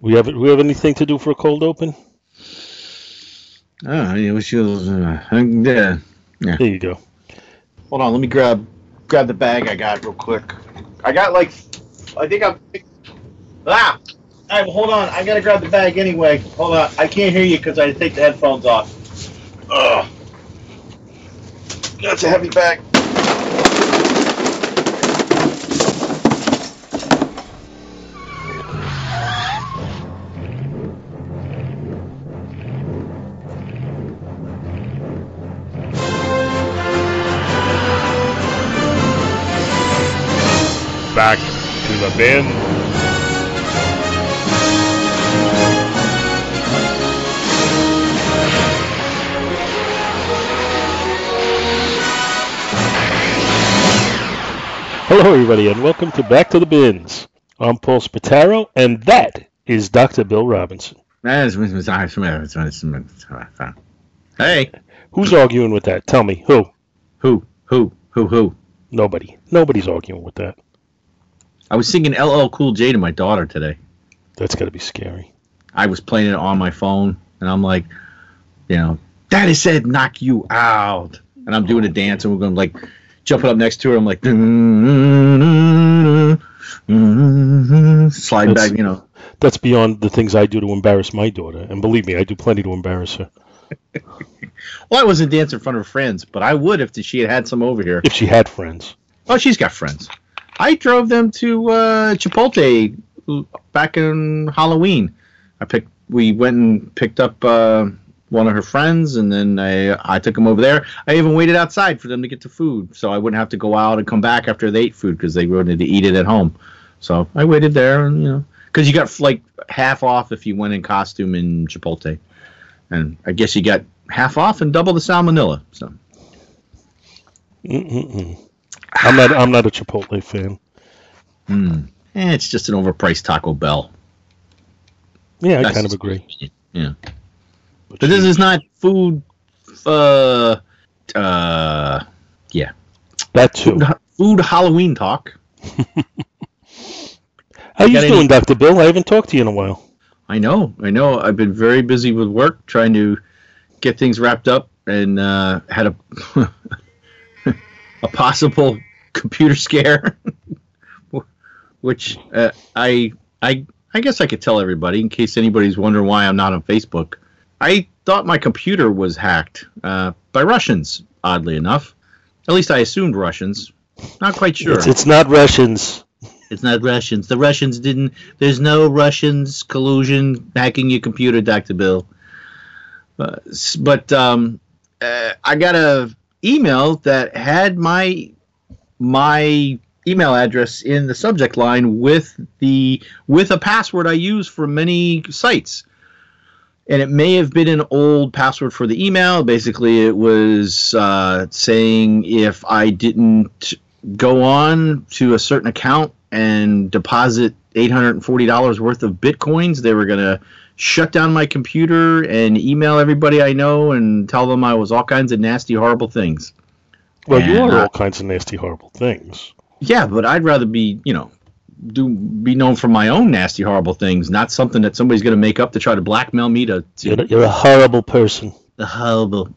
We have we have anything to do for a cold open? Oh, it was yours. Uh, yeah. Yeah. There you go. Hold on, let me grab grab the bag I got real quick. I got like, I think I'm. Ah! All right, hold on. I gotta grab the bag anyway. Hold on. I can't hear you because I take the headphones off. Ugh. That's a heavy bag. To. Hello, everybody, and welcome to Back to the Bins. I'm Paul Spataro, and that is Dr. Bill Robinson. Hey. Who's arguing with that? Tell me. Who? Who? Who? Who? Who? Nobody. Nobody's arguing with that. I was singing LL Cool J to my daughter today. That's got to be scary. I was playing it on my phone, and I'm like, you know, Daddy said knock you out, and I'm doing a dance, and we're going like jumping up next to her. I'm like, slide That's- back, you know. That's beyond the things I do to embarrass my daughter. And believe me, I do plenty to embarrass her. Well, I wasn't dancing in front of friends, but I would if she had had some over here. If she had friends. Oh, she's got friends. I drove them to uh, Chipotle back in Halloween. I picked. We went and picked up uh, one of her friends, and then I I took them over there. I even waited outside for them to get to food, so I wouldn't have to go out and come back after they ate food because they wanted to eat it at home. So I waited there, and you know, because you got like half off if you went in costume in Chipotle, and I guess you got half off and double the salmonella. So Mm-mm-mm. I'm not. I'm not a Chipotle fan. hmm. Eh, it's just an overpriced Taco Bell. Yeah, I That's kind of agree. Yeah. But this is not food. Uh, uh, yeah. that too. Food, food Halloween talk. How you any- doing, Doctor Bill? I haven't talked to you in a while. I know. I know. I've been very busy with work, trying to get things wrapped up, and uh, had a a possible computer scare, which uh, I I I guess I could tell everybody in case anybody's wondering why I'm not on Facebook. I thought my computer was hacked uh, by Russians. Oddly enough, at least I assumed Russians. Not quite sure. It's, it's not Russians. It's not Russians. The Russians didn't. There's no Russians collusion hacking your computer, Doctor Bill. Uh, but um, uh, I got a email that had my my email address in the subject line with the with a password I use for many sites. And it may have been an old password for the email. Basically, it was uh, saying if I didn't go on to a certain account and deposit $840 worth of bitcoins they were going to shut down my computer and email everybody i know and tell them i was all kinds of nasty horrible things Well, you And, are uh, all kinds of nasty, horrible things. yeah but i'd rather be you know do be known for my own nasty horrible things not something that somebody's going to make up to try to blackmail me to, You're, you're a horrible person. the horrible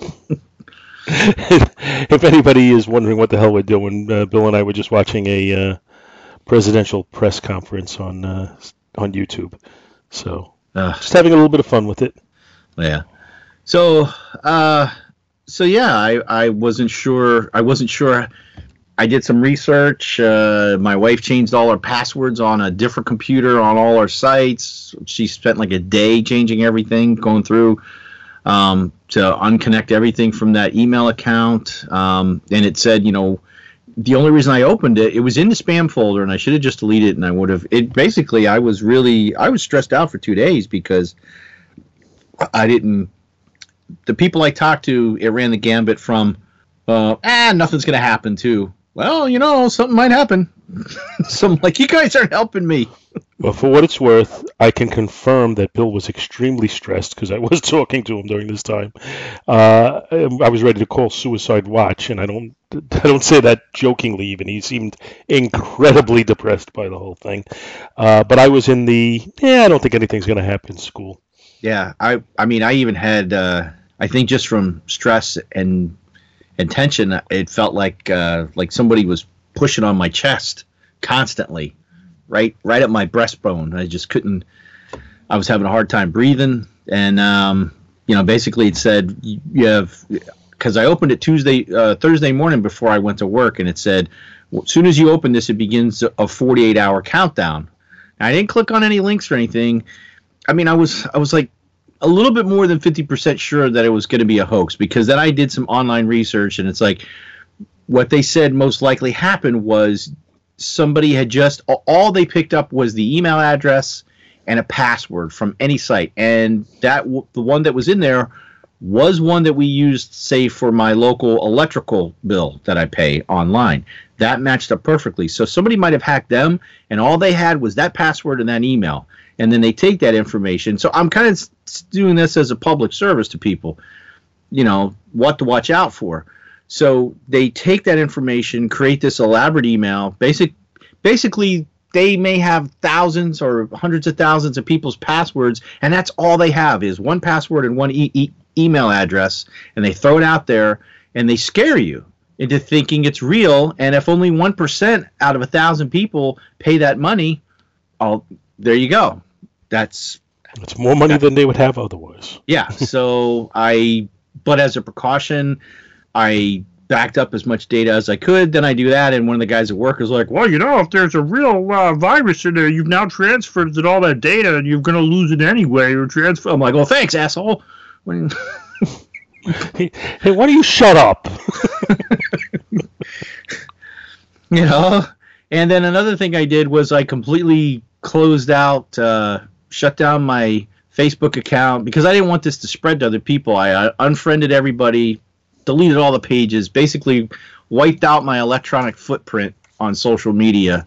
if anybody is wondering what the hell we're doing, uh, Bill and I were just watching a uh, presidential press conference on uh, on YouTube. So Ugh. just having a little bit of fun with it. Yeah. So, uh, so yeah, I, I wasn't sure. I wasn't sure. I did some research. Uh, my wife changed all our passwords on a different computer on all our sites. She spent like a day changing everything, going through um, to unconnect everything from that email account. Um, and it said, you know, the only reason I opened it, it was in the spam folder, and I should have just deleted it, and I would have. It basically, I was really, I was stressed out for two days because I didn't. The people I talked to, it ran the gambit from, uh, ah, nothing's gonna happen. To, well, you know, something might happen. so I'm like, you guys aren't helping me. Well, for what it's worth, I can confirm that Bill was extremely stressed because I was talking to him during this time. Uh, I was ready to call suicide watch, and I don't, I don't say that jokingly. Even he seemed incredibly depressed by the whole thing. Uh, but I was in the, yeah, I don't think anything's going to happen school. Yeah, I I mean I even had uh, I think just from stress and and tension, it felt like uh, like somebody was pushing on my chest constantly, right right at my breastbone. I just couldn't. I was having a hard time breathing, and um, you know, basically it said you have because I opened it Tuesday, uh, Thursday morning before I went to work, and it said as soon as you open this, it begins a 48 hour countdown. I didn't click on any links or anything. I mean, I was I was like a little bit more than 50% sure that it was going to be a hoax because then I did some online research and it's like what they said most likely happened was somebody had just all they picked up was the email address and a password from any site and that the one that was in there was one that we used say for my local electrical bill that I pay online that matched up perfectly so somebody might have hacked them and all they had was that password and that email and then they take that information. So I'm kind of doing this as a public service to people, you know, what to watch out for. So they take that information, create this elaborate email. Basic, basically, they may have thousands or hundreds of thousands of people's passwords, and that's all they have is one password and one e- e- email address, and they throw it out there and they scare you into thinking it's real. And if only one percent out of a thousand people pay that money, I'll, there you go that's it's more money that, than they would have otherwise. Yeah. So I, but as a precaution, I backed up as much data as I could. Then I do that, and one of the guys at work is like, "Well, you know, if there's a real uh, virus in there, you've now transferred it all that data, and you're going to lose it anyway. Or transfer." I'm like, "Well, thanks, asshole." hey, hey, why do you shut up? you know. And then another thing I did was I completely closed out. Uh, shut down my Facebook account because I didn't want this to spread to other people. I uh, unfriended everybody, deleted all the pages, basically wiped out my electronic footprint on social media.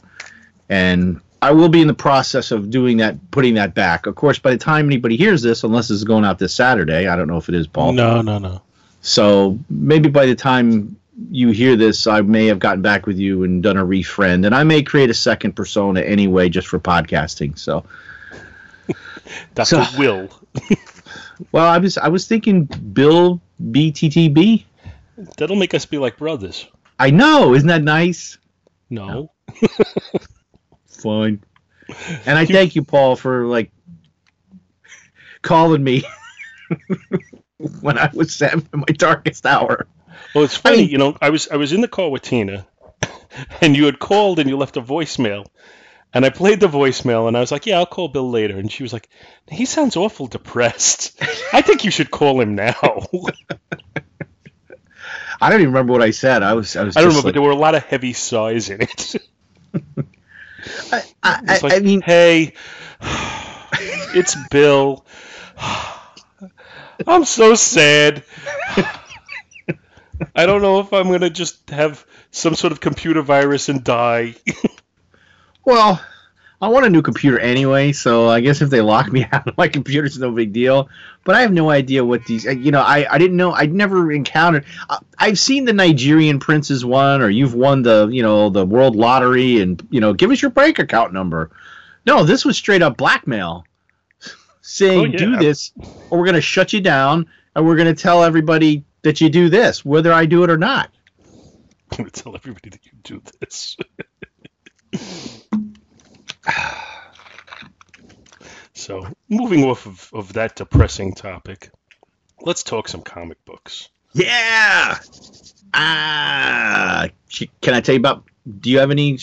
And I will be in the process of doing that, putting that back. Of course, by the time anybody hears this, unless it's going out this Saturday, I don't know if it is, Paul. No, no, no. So maybe by the time you hear this, I may have gotten back with you and done a refriend, and I may create a second persona anyway, just for podcasting. So That's so, Will. well, I was I was thinking Bill BTTB. That'll make us be like brothers. I know, isn't that nice? No. Fine. And I thank you, Paul, for like calling me when I was in my darkest hour. Well, it's funny, I mean, you know. I was I was in the call with Tina, and you had called and you left a voicemail, and I played the voicemail and I was like, yeah, I'll call Bill later. And she was like, he sounds awful depressed. I think you should call him now. I don't even remember what I said. I was, I was. I don't remember, like... but there were a lot of heavy sighs in it. I, I, like, I mean, hey, it's Bill. I'm so sad. I don't know if I'm gonna just have some sort of computer virus and die. Well, I want a new computer anyway, so I guess if they lock me out of my computer, it's no big deal. But I have no idea what these. Uh, you know, I, I didn't know. I'd never encountered. I, I've seen the Nigerian princes one, or you've won the you know the world lottery, and you know, give us your bank account number. No, this was straight up blackmail, saying oh, yeah. do this, or we're going to shut you down, and we're going to tell everybody that you do this, whether I do it or not. I'm going to tell everybody that you do this. so, moving off of, of that depressing topic, let's talk some comic books. Yeah. Ah, can I tell you about? Do you have any?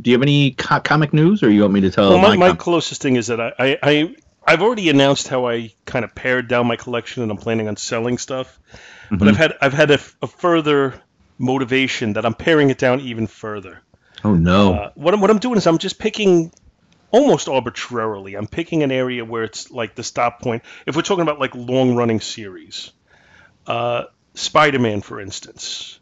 Do you have any co- comic news, or you want me to tell? Well, my, my, my closest thing is that I, I, I I've already announced how I kind of pared down my collection, and I'm planning on selling stuff. Mm-hmm. But I've had I've had a, a, further motivation that I'm paring it down even further. Oh no! Uh, what I'm what I'm doing is I'm just picking almost arbitrarily. I'm picking an area where it's like the stop point. If we're talking about like long running series, uh, Spider Man, for instance,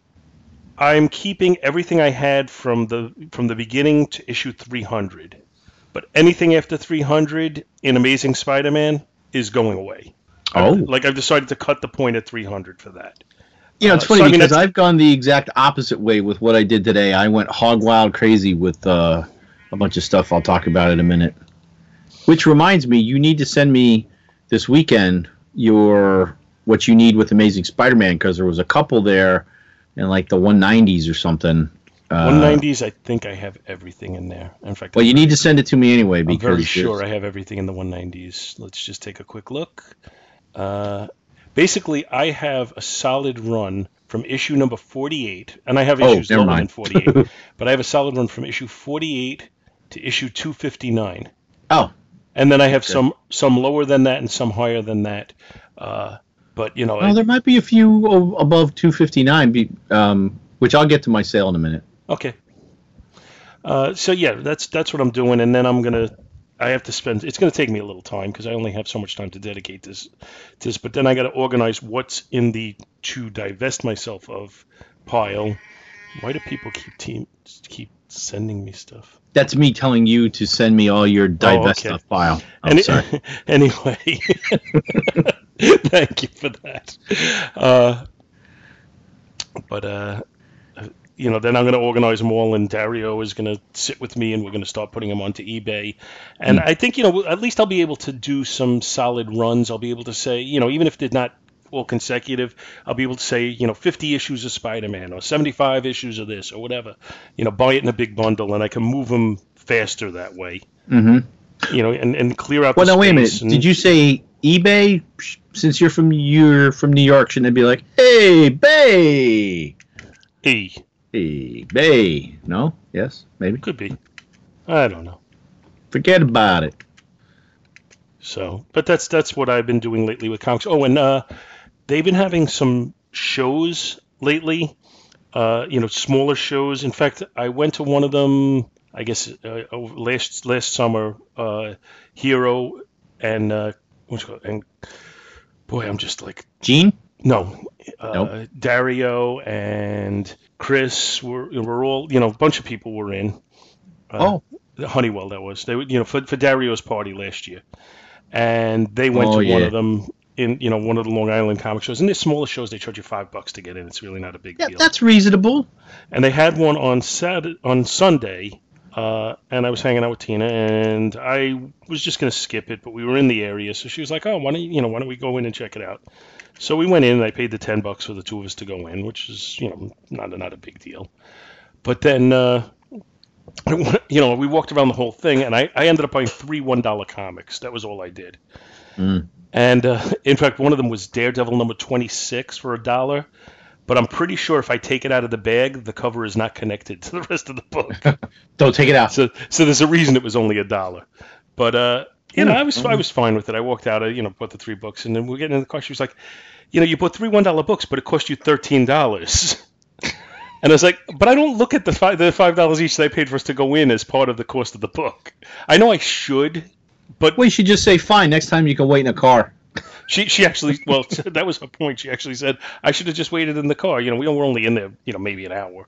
I'm keeping everything I had from the from the beginning to issue 300 but anything after 300 in Amazing Spider-Man is going away. Oh. like I've decided to cut the point at 300 for that. You know, it's Uh, funny so, I mean, because I've gone the exact opposite way with what I did today. I went hog wild crazy with uh, a bunch of stuff. I'll talk about in a minute. Which reminds me, you need to send me this weekend your what you need with Amazing Spider-Man because there was a couple there in like the 190s or something. Uh, 190s, I think I have everything in there. In fact, Well, you need to send it to me anyway I'm because very sure I have everything in the 190s. Let's just take a quick look. Uh, basically, I have a solid run from issue number 48, and I have Oh, issues than 48, but I have a solid run from issue 48 to issue 259. Oh, And then I have Okay. some some lower than that and some higher than that. Uh, but you know, well, there might be a few above 259, be- um, which I'll get to my sale in a minute. Okay. Uh, so yeah, that's that's what I'm doing, and then I'm gonna. I have to spend. It's gonna take me a little time because I only have so much time to dedicate this. To this, but then I got to organize what's in the to divest myself of pile. Why do people keep team keep sending me stuff? That's me telling you to send me all your divest okay. stuff file. Oh, Any- sorry. anyway, thank you for that. Uh, but uh, you know, then I'm going to organize them all, and Dario is going to sit with me, and we're going to start putting them onto eBay. And I think you know, at least I'll be able to do some solid runs. I'll be able to say, you know, even if they're not all consecutive, I'll be able to say, you know, 50 issues of Spider-Man or 75 issues of this or whatever. You know, buy it in a big bundle, and I can move them faster that way. hmm You know, and, and clear out. Well, the now wait a minute. and- Did you say eBay? Since you're from you're from New York, shouldn't it be like, hey, Bay, E Bay? No, yes, maybe. could be. I don't know. Forget about it. So, but that's that's what I've been doing lately with comics. Oh, and uh, they've been having some shows lately. Uh, you know, smaller shows. In fact, I went to one of them. I guess uh, last last summer. Uh, Hero and uh, what's it called? And boy, I'm just like Gene? No. Uh, Nope. Dario and Chris were were all you know a bunch of people were in. Uh, oh, Honeywell that was. They were you know for, for Dario's party last year, and they went Oh, to one of them in you know one of the Long Island comic shows. And they're smaller shows. They charge you five bucks to get in. It's really not a big yeah, deal. that's reasonable. And they had one on Saturday on Sunday. Uh, and I was hanging out with Tina, and I was just gonna skip it, but we were in the area, so she was like, "Oh, why don't you, you know, why don't we go in and check it out?" So we went in, and I paid the ten bucks for the two of us to go in, which is, you know, not a, not a big deal. But then, uh, you know, we walked around the whole thing, and I, I ended up buying three one dollar comics. That was all I did. Mm. And uh, in fact, one of them was Daredevil number twenty six for a dollar. But I'm pretty sure if I take it out of the bag, the cover is not connected to the rest of the book. Don't take it out. so, so there's a reason it was only a dollar. But uh, you know, I was I was fine with it. I walked out, I, you know, bought the three books, and then we're getting in the car. She was like, you know, you bought three one dollar books, but it cost you thirteen dollars. And I was like, but I don't look at the five the five dollars each that I paid for us to go in as part of the cost of the book. I know I should, but Well, you should just say, fine, next time you can wait in a car. she she actually well that was her point. She actually said I should have just waited in the car. You know, we were only in there, you know, maybe an hour.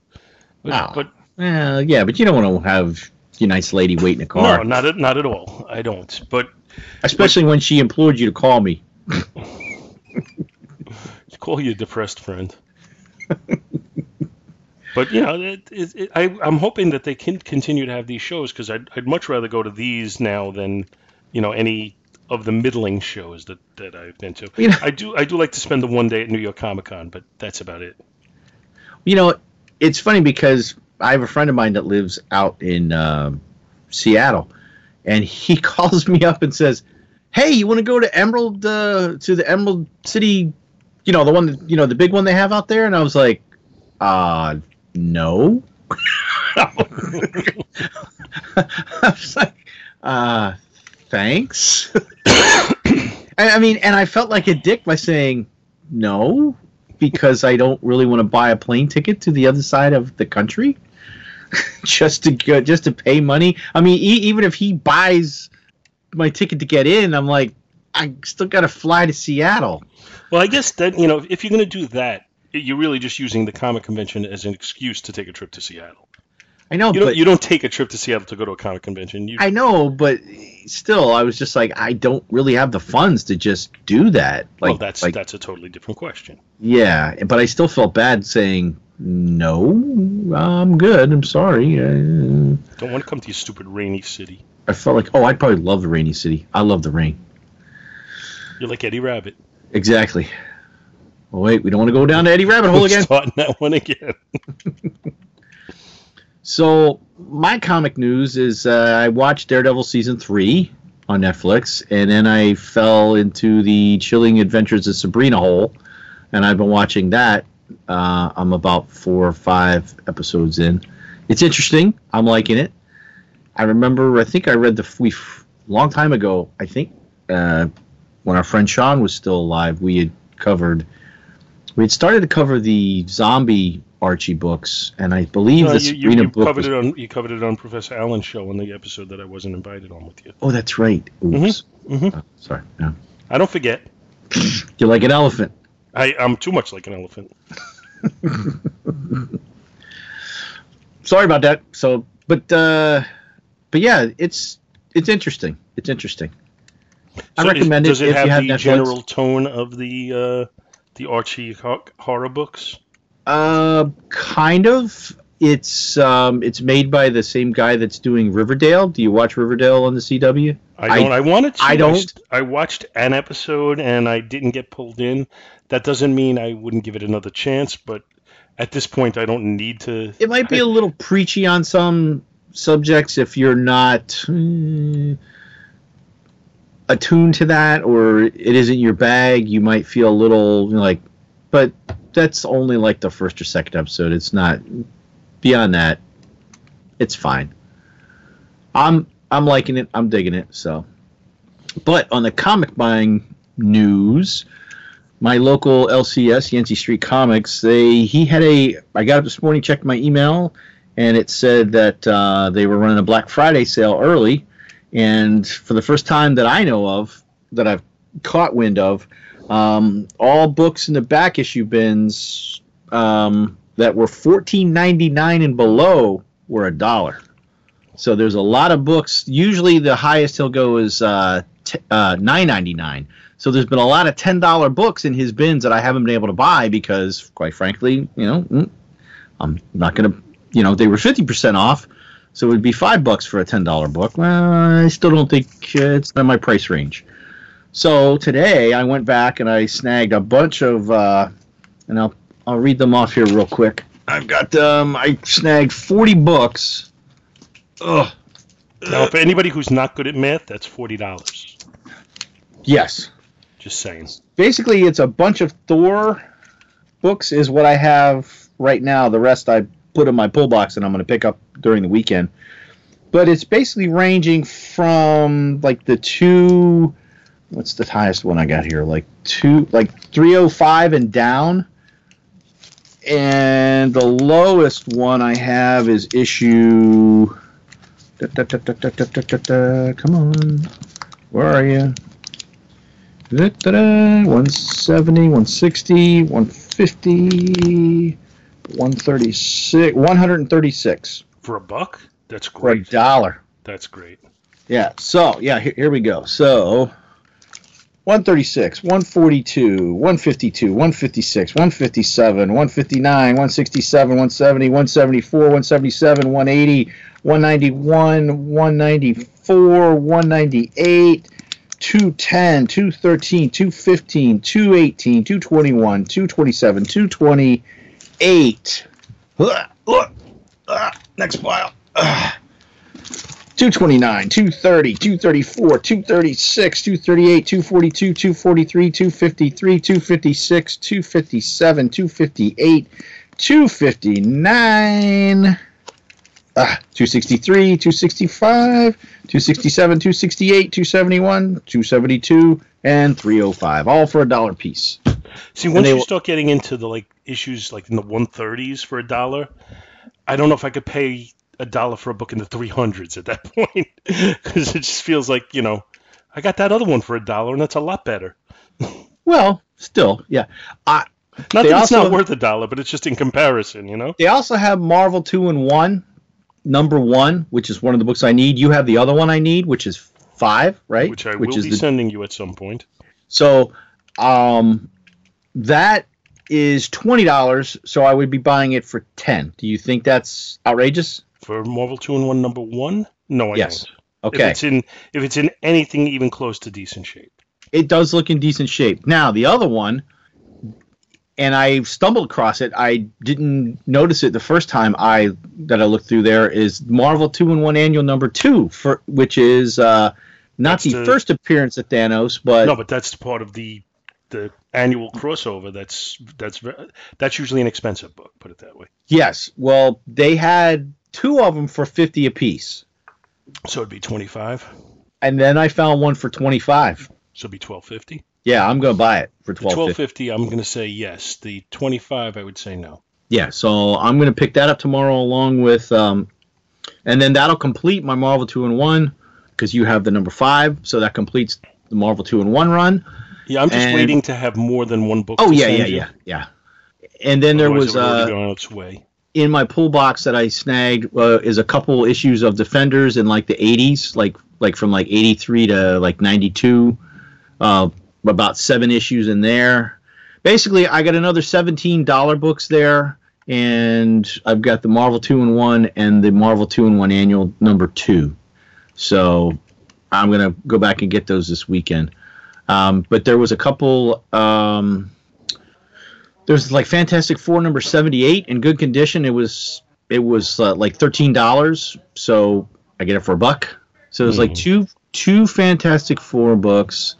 But, Oh. but Well, yeah, but you don't want to have your nice lady waiting a car. no, not at, not at all. I don't. But Especially when she implored you to call me. call you a depressed friend. but you know, it, it, it, I, I'm hoping that they can continue to have these shows because I'd, I'd much rather go to these now than you know any of the middling shows that, that I've been to. You know- I do I do like to spend the one day at New York Comic Con, but that's about it. You know, it's funny because I have a friend of mine that lives out in um Seattle, and he calls me up and says, "Hey, you want to go to Emerald uh, to the Emerald City? You know, the one, that, you know, the big one they have out there?" And I was like, "Uh, no." I was like, "Uh, thanks." I, I mean, and I felt like a dick by saying no because I don't really want to buy a plane ticket to the other side of the country just to go, just to pay money. I mean, e- even if he buys my ticket to get in, I'm like, I still got to fly to Seattle. Well, I guess that you know if you're going to do that, you're really just using the comic convention as an excuse to take a trip to Seattle. I know, You don't but you don't take a trip to Seattle to go to a comic convention. You I know, but still, I was just like, I don't really have the funds to just do that. Like, well, that's like, that's a totally different question. yeah, but I still felt bad saying no. I'm good. I'm sorry. Uh, Don't want to come to your stupid rainy city. I felt like, oh, I'd probably love the rainy city. I love the rain. You're like Eddie Rabbitt. Exactly. Oh, wait, we don't want to go down to Eddie Rabbit Hole again. Starting that one again. So my comic news is uh, I watched Daredevil season three on Netflix, and then I fell into the chilling adventures of Sabrina hole, and I've been watching that. Uh, I'm about four or five episodes in. It's interesting. I'm liking it. I remember. I think I read the we long time ago. I think uh, when our friend Sean was still alive, we had covered. We had started to cover the zombie Archie books, and I believe No, the you, Sabrina you book covered was it on you covered it on Professor Allen's show on the episode that I wasn't invited on with you. Oh, that's right. Oops. Mhm. Oh, sorry. No. I don't forget. You're like an elephant. I, I'm too much like an elephant. Sorry about that. So, but uh, but yeah, it's it's interesting. It's interesting. I So is- recommend it Does it if have you have the Netflix. general tone of the uh, the Archie horror books? Uh, kind of. It's um, it's made by the same guy that's doing Riverdale. Do you watch Riverdale on the CW? I I- don't. I, wanted to. I don't. I watched an episode and I didn't get pulled in. That doesn't mean I wouldn't give it another chance, but at this point, I don't need to. It might be a little preachy on some subjects if you're not uh, attuned to that or it isn't your bag. You might feel a little like, but that's only like the first or second episode. It's not beyond that. It's fine. I'm I'm liking it. I'm digging it. So, but on the comic buying news, my local LCS Yancey Street Comics, they he had a. I got up this morning, checked my email, and it said that uh, they were running a Black Friday sale early, and for the first time that I know of, that I've caught wind of, um, all books in the back issue bins um, that were fourteen ninety nine and below were a dollar. So there's a lot of books. Usually the highest he'll go is uh, t- uh, nine ninety nine. So there's been a lot of ten dollar books in his bins that I haven't been able to buy because, quite frankly, you know, mm, I'm not gonna, you know, they were fifty percent off, so it would be five bucks for a ten dollar book. Well, I still don't think uh, it's in my price range. So today I went back and I snagged a bunch of, uh, and I'll I'll read them off here real quick. I've got um I snagged forty books. Ugh. Now, for anybody who's not good at math, that's forty dollars. Yes. Just saying. Basically, it's a bunch of Thor books is what I have right now. The rest I put in my pull box and I'm going to pick up during the weekend. But it's basically ranging from like the two. What's the highest one I got here? Like two, like 305 and down. And the lowest one I have is issue. Da, da, da, come on. Where are you? Da-da-da, 170, 160, 150, 136, 136 For a buck, that's for a great. dollar. That's great. Yeah. So yeah, here, here we go. So 136, 142, 152, 156, 157, 159, 167, 170, 174, 177, 180, 191, 194, 198. 210, 213, 215, 218, 221, 227, 228. Ugh, ugh, ah, next file. Ugh. 229, 230, 234, 236, 238, 242, 243, 253, 256, 257, 258, 259. Ah, 263, 265, 267, 268, 271, 272, and 305. All for a dollar piece. See, once you will- start getting into the like issues like in the 130s for a dollar, I don't know if I could pay a dollar for a book in the 300s at that point because it just feels like you know I got that other one for a dollar and that's a lot better. Well, still, yeah. I, Not that it's not worth a dollar, but it's just in comparison, you know. they also have Marvel 2 and 1, number one, which is one of the books I need. You have the other one I need, which is five, right? Which I which will is be the sending you at some point. So, um, that is twenty dollars. So I would be buying it for ten. Do you think that's outrageous? For Marvel 2 and 1 number 1? No, I Yes. don't. Okay, If it's in if it's in anything even close to decent shape. it does look in decent shape. Now the other one, and I stumbled across it. I didn't notice it the first time I that I looked through there is Marvel Two in One Annual Number Two, for which is uh, not the, the- first appearance of Thanos, but no, but that's part of the the annual crossover. That's that's that's usually an expensive book, put it that way. yes. Well, they had two of them for fifty apiece, So it'd be 25. and then I found one for twenty five. So it'd be 1250. Yeah, I'm gonna buy it for twelve fifty. I'm going to say yes. The 25 I would say no. Yeah, so I'm gonna pick that up tomorrow along with, um, and then that'll complete my Marvel two and one because you have the number five, so that completes the Marvel two and one run. Yeah, I'm just And- waiting to have more than one book. Oh to yeah, yeah, you. yeah, yeah. And then there was uh, on its way. in my pull box that I snagged uh, is a couple issues of Defenders in like the 80s, like like from like 83 to like 92. Uh, about seven issues in there. Basically, I got another $17 books there, and I've got the Marvel 2 and 1 and the Marvel 2 and 1 annual number 2. So I'm going to go back and get those this weekend. Um, but there was a couple. Um, there's like Fantastic Four number 78 in good condition. It was it was uh, like thirteen dollars, so I get it for a buck. So it there's like Hmm. two two Fantastic Four books.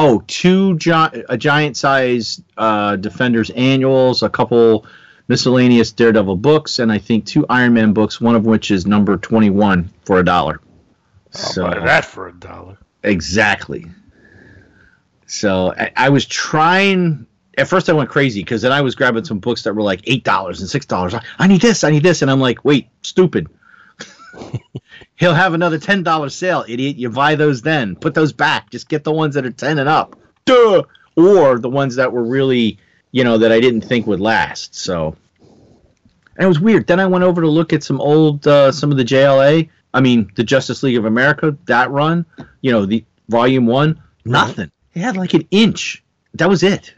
Oh, two gi- a giant size uh, Defenders annuals, a couple miscellaneous Daredevil books, and I think two Iron Man books. One of which is number 21 for a dollar. So buy that for a dollar. Exactly. So I, I was trying. At first, I went crazy because then I was grabbing some books that were like eight dollars and six dollars. I, I need this, I need this, and I'm like, wait, stupid. He'll have another ten dollar sale, idiot. You buy those then. Put those back. Just get the ones that are ten and up. Duh. Or the ones that were really, you know, that I didn't think would last. So. And it was weird. Then I went over to look at some old, uh, some of the JLA. I mean, the Justice League of America, that run. You know, the volume one. Nothing. He had like an inch. That was it.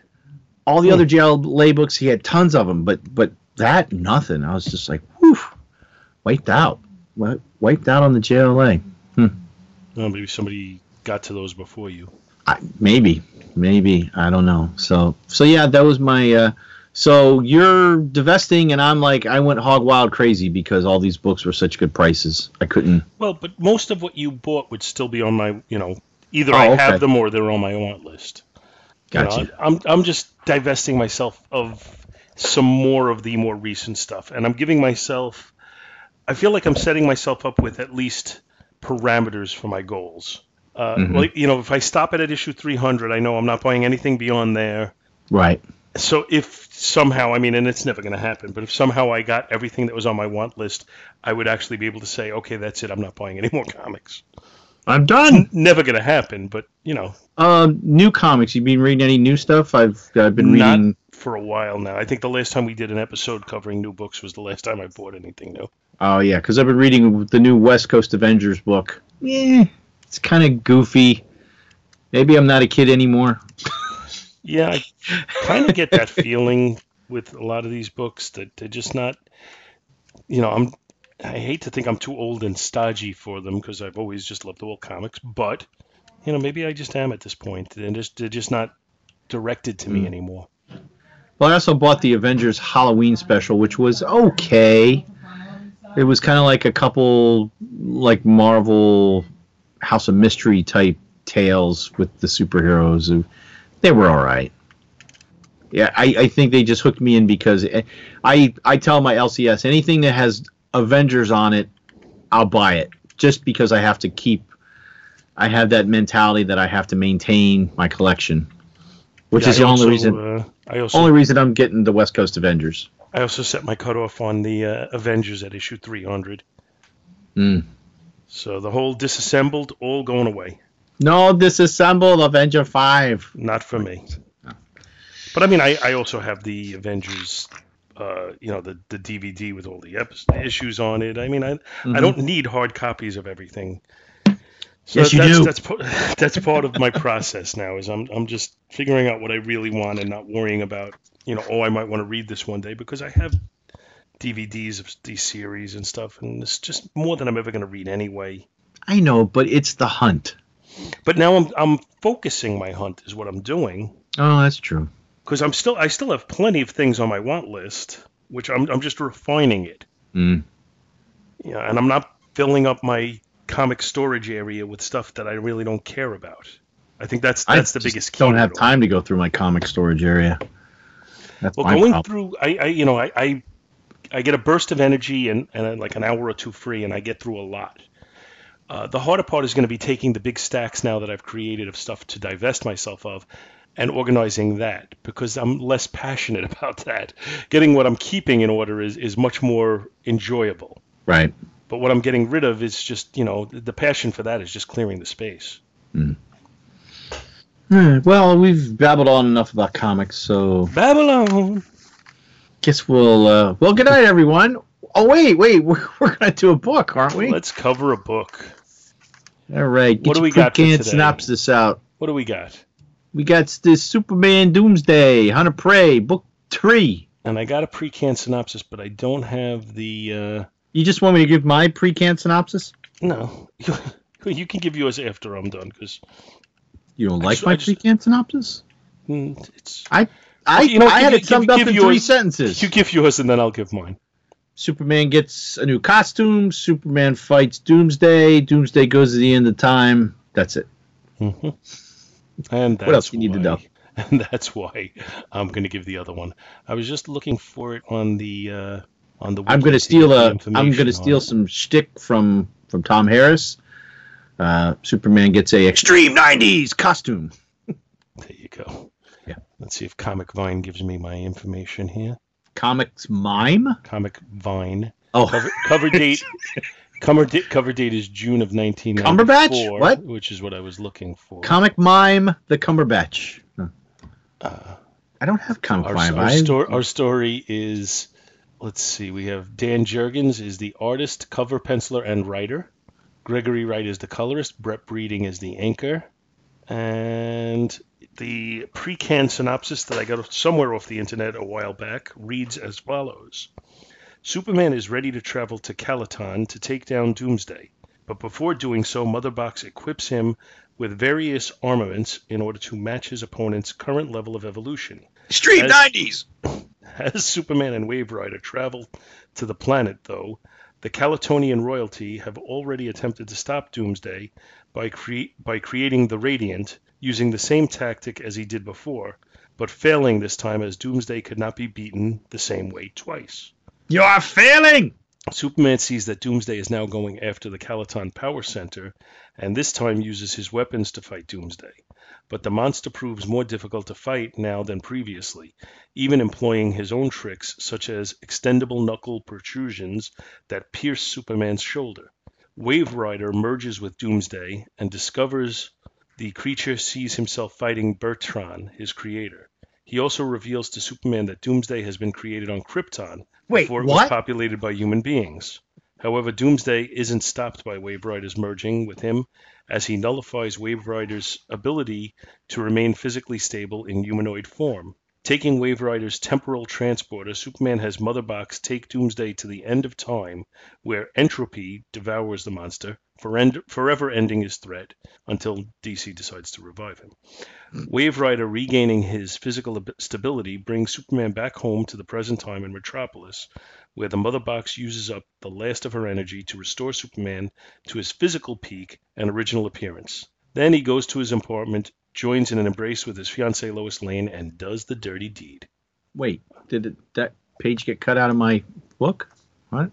All the Hmm. other JLA books, he had tons of them, but but that nothing. I was just like, whew, wiped out. Wi- Wiped out on the JLA. Well, maybe somebody got to those before you. I, maybe, maybe I don't know. So so yeah, that was my. Uh, so you're divesting, and I'm like, I went hog wild crazy because all these books were such good prices. I couldn't. Well, but most of what you bought would still be on my, you know, either Oh, I okay. have them or they're on my want list. You know, I'm I'm just divesting myself of some more of the more recent stuff, and I'm giving myself. I feel like I'm setting myself up with at least parameters for my goals. Uh, Mhm. Like you know, if I stop it at issue 300, I know I'm not buying anything beyond there. Right. So if somehow, I mean, and it's never going to happen, but if somehow I got everything that was on my want list, I would actually be able to say, okay, that's it. I'm not buying any more comics. I'm done. Never going to happen, but you know, Um, new comics. You been reading any new stuff? I've I've been Not- reading. for a while now. I think the last time we did an episode covering new books was the last time I bought anything new. Oh yeah, because I've been reading the new West Coast Avengers book. Yeah, it's kind of goofy. Maybe I'm not a kid anymore. Yeah, I kind of get that feeling with a lot of these books that they're just not. You know, I'm. I hate to think I'm too old and stodgy for them because I've always just loved the old comics, but you know, maybe I just am at this and They're just they're just not directed to me Mm. anymore. Well, I also bought the Avengers Halloween special, which was okay. It was kind of like a couple like Marvel House of Mystery type tales with the superheroes. They were all right. Yeah, I, I think they just hooked me in because I I tell my LCS anything that has Avengers on it, I'll buy it just because I have to keep. I have that mentality that I have to maintain my collection, which Yeah, is the only reason. Uh, I also Only reason I'm getting the West Coast Avengers. I also set my cutoff on the uh, Avengers at issue 300. Mm. So the whole disassembled, all going away. No, disassemble Avenger Five. Not for me. But I mean, I, I also have the Avengers uh, you know, the, the DVD with all the epi- issues on it. I mean, I I don't need hard copies of everything. So Yes, you that's, do. That's pa- that's part of my process now. Is I'm I'm just figuring out what I really want and not worrying about you know oh I might want to read this one day because I have DVDs of these series and stuff and it's just more than I'm ever going to read anyway. I know, but it's the hunt. But now I'm I'm focusing my hunt is what I'm doing Oh, that's true. because I'm still I still have plenty of things on my want list which I'm I'm just refining it. Mm. Yeah, and I'm not filling up my comic storage area with stuff that I really don't care about. I think that's that's I the biggest key. Don't have time to go through my comic storage area. That's Well, going problem. through, I, I you know, I, I, I get a burst of energy and, and like an hour or two free, and I get through a lot. Uh, the harder part is going to be taking the big stacks now that I've created of stuff to divest myself of, and organizing that because I'm less passionate about that. Getting what I'm keeping in order is is much more enjoyable. Right. But what I'm getting rid of is just, you know, the passion for that is just clearing the space. Hmm, Well, we've babbled on enough about comics, so Babylon. guess we'll. Uh, well, good night, everyone. Oh wait, wait, we're, we're gonna do a book, aren't we? Let's cover a book. All right. Get What do your we got for pre-canned today? synopsis out. What do we got? We got this Superman Doomsday, Hunter Prey, book three. And I got a pre-canned synopsis, but I don't have the. Uh, You just want me to give my pre-canned synopsis? No, you can give yours after I'm done because You don't like just- my just- pre-canned synopsis? it's. I I, you know, I had give- it summed give- up give in yours- three sentences. You give yours and then I'll give mine. Superman gets a new costume. Superman fights Doomsday. Doomsday goes to the end of time. That's it. hmm And that's What else you need to know? And that's why I'm going to give the other one. I was just looking for it on the uh, on the. I'm going to steal a. I'm going to steal some shtick from from Tom Harris. Uh, Superman gets a extreme '90s costume. There you go. Yeah. Let's see if Comic Vine gives me my information here. Comics mime. Comic Vine Oh, cover, cover date. Cover date, cover date is June of 1994. Cumberbatch? What? Which is what I was looking for. comic mime. The Cumberbatch. Huh. Uh, I don't have comic our, mime. our, I- sto- our story is let's see we have dan jurgens is the artist cover penciler and writer gregory wright is the colorist brett breeding is the inker and the pre-canned synopsis that i got somewhere off the internet a while back reads as follows superman is ready to travel to calaton to take down doomsday but before doing so mother box equips him with various armaments in order to match his opponent's current level of evolution extreme as- '90s. as Superman and Wave Rider travel to the planet, though, the Calatonian royalty have already attempted to stop Doomsday by, cre- by creating the Radiant using the same tactic as he did before, but failing this time as Doomsday could not be beaten the same way twice. You are failing. Superman sees that Doomsday is now going after the Calaton Power Center, and this time uses his weapons to fight Doomsday. But the monster proves more difficult to fight now than previously, even employing his own tricks, such as extendable knuckle protrusions that pierce Superman's shoulder. Wave Rider merges with Doomsday and discovers the creature sees himself fighting Bertron, his creator. He also reveals to Superman that Doomsday has been created on Krypton, Wait, before it was populated by human beings. However, Doomsday isn't stopped by Wave Rider's merging with him, as he nullifies Wave Rider's ability to remain physically stable in humanoid form. Taking Wave Rider's temporal transporter, Superman has Mother Box take Doomsday to the end of time, where entropy devours the monster, forever ending his threat until DC decides to revive him. Wave Rider regaining his physical stability brings Superman back home to the present time in Metropolis, where the Mother Box uses up the last of her energy to restore Superman to his physical peak and original appearance. Then he goes to his apartment, joins in an embrace with his fiancee Lois Lane, and does the dirty deed. Wait, did it, that page get cut out of my book? What?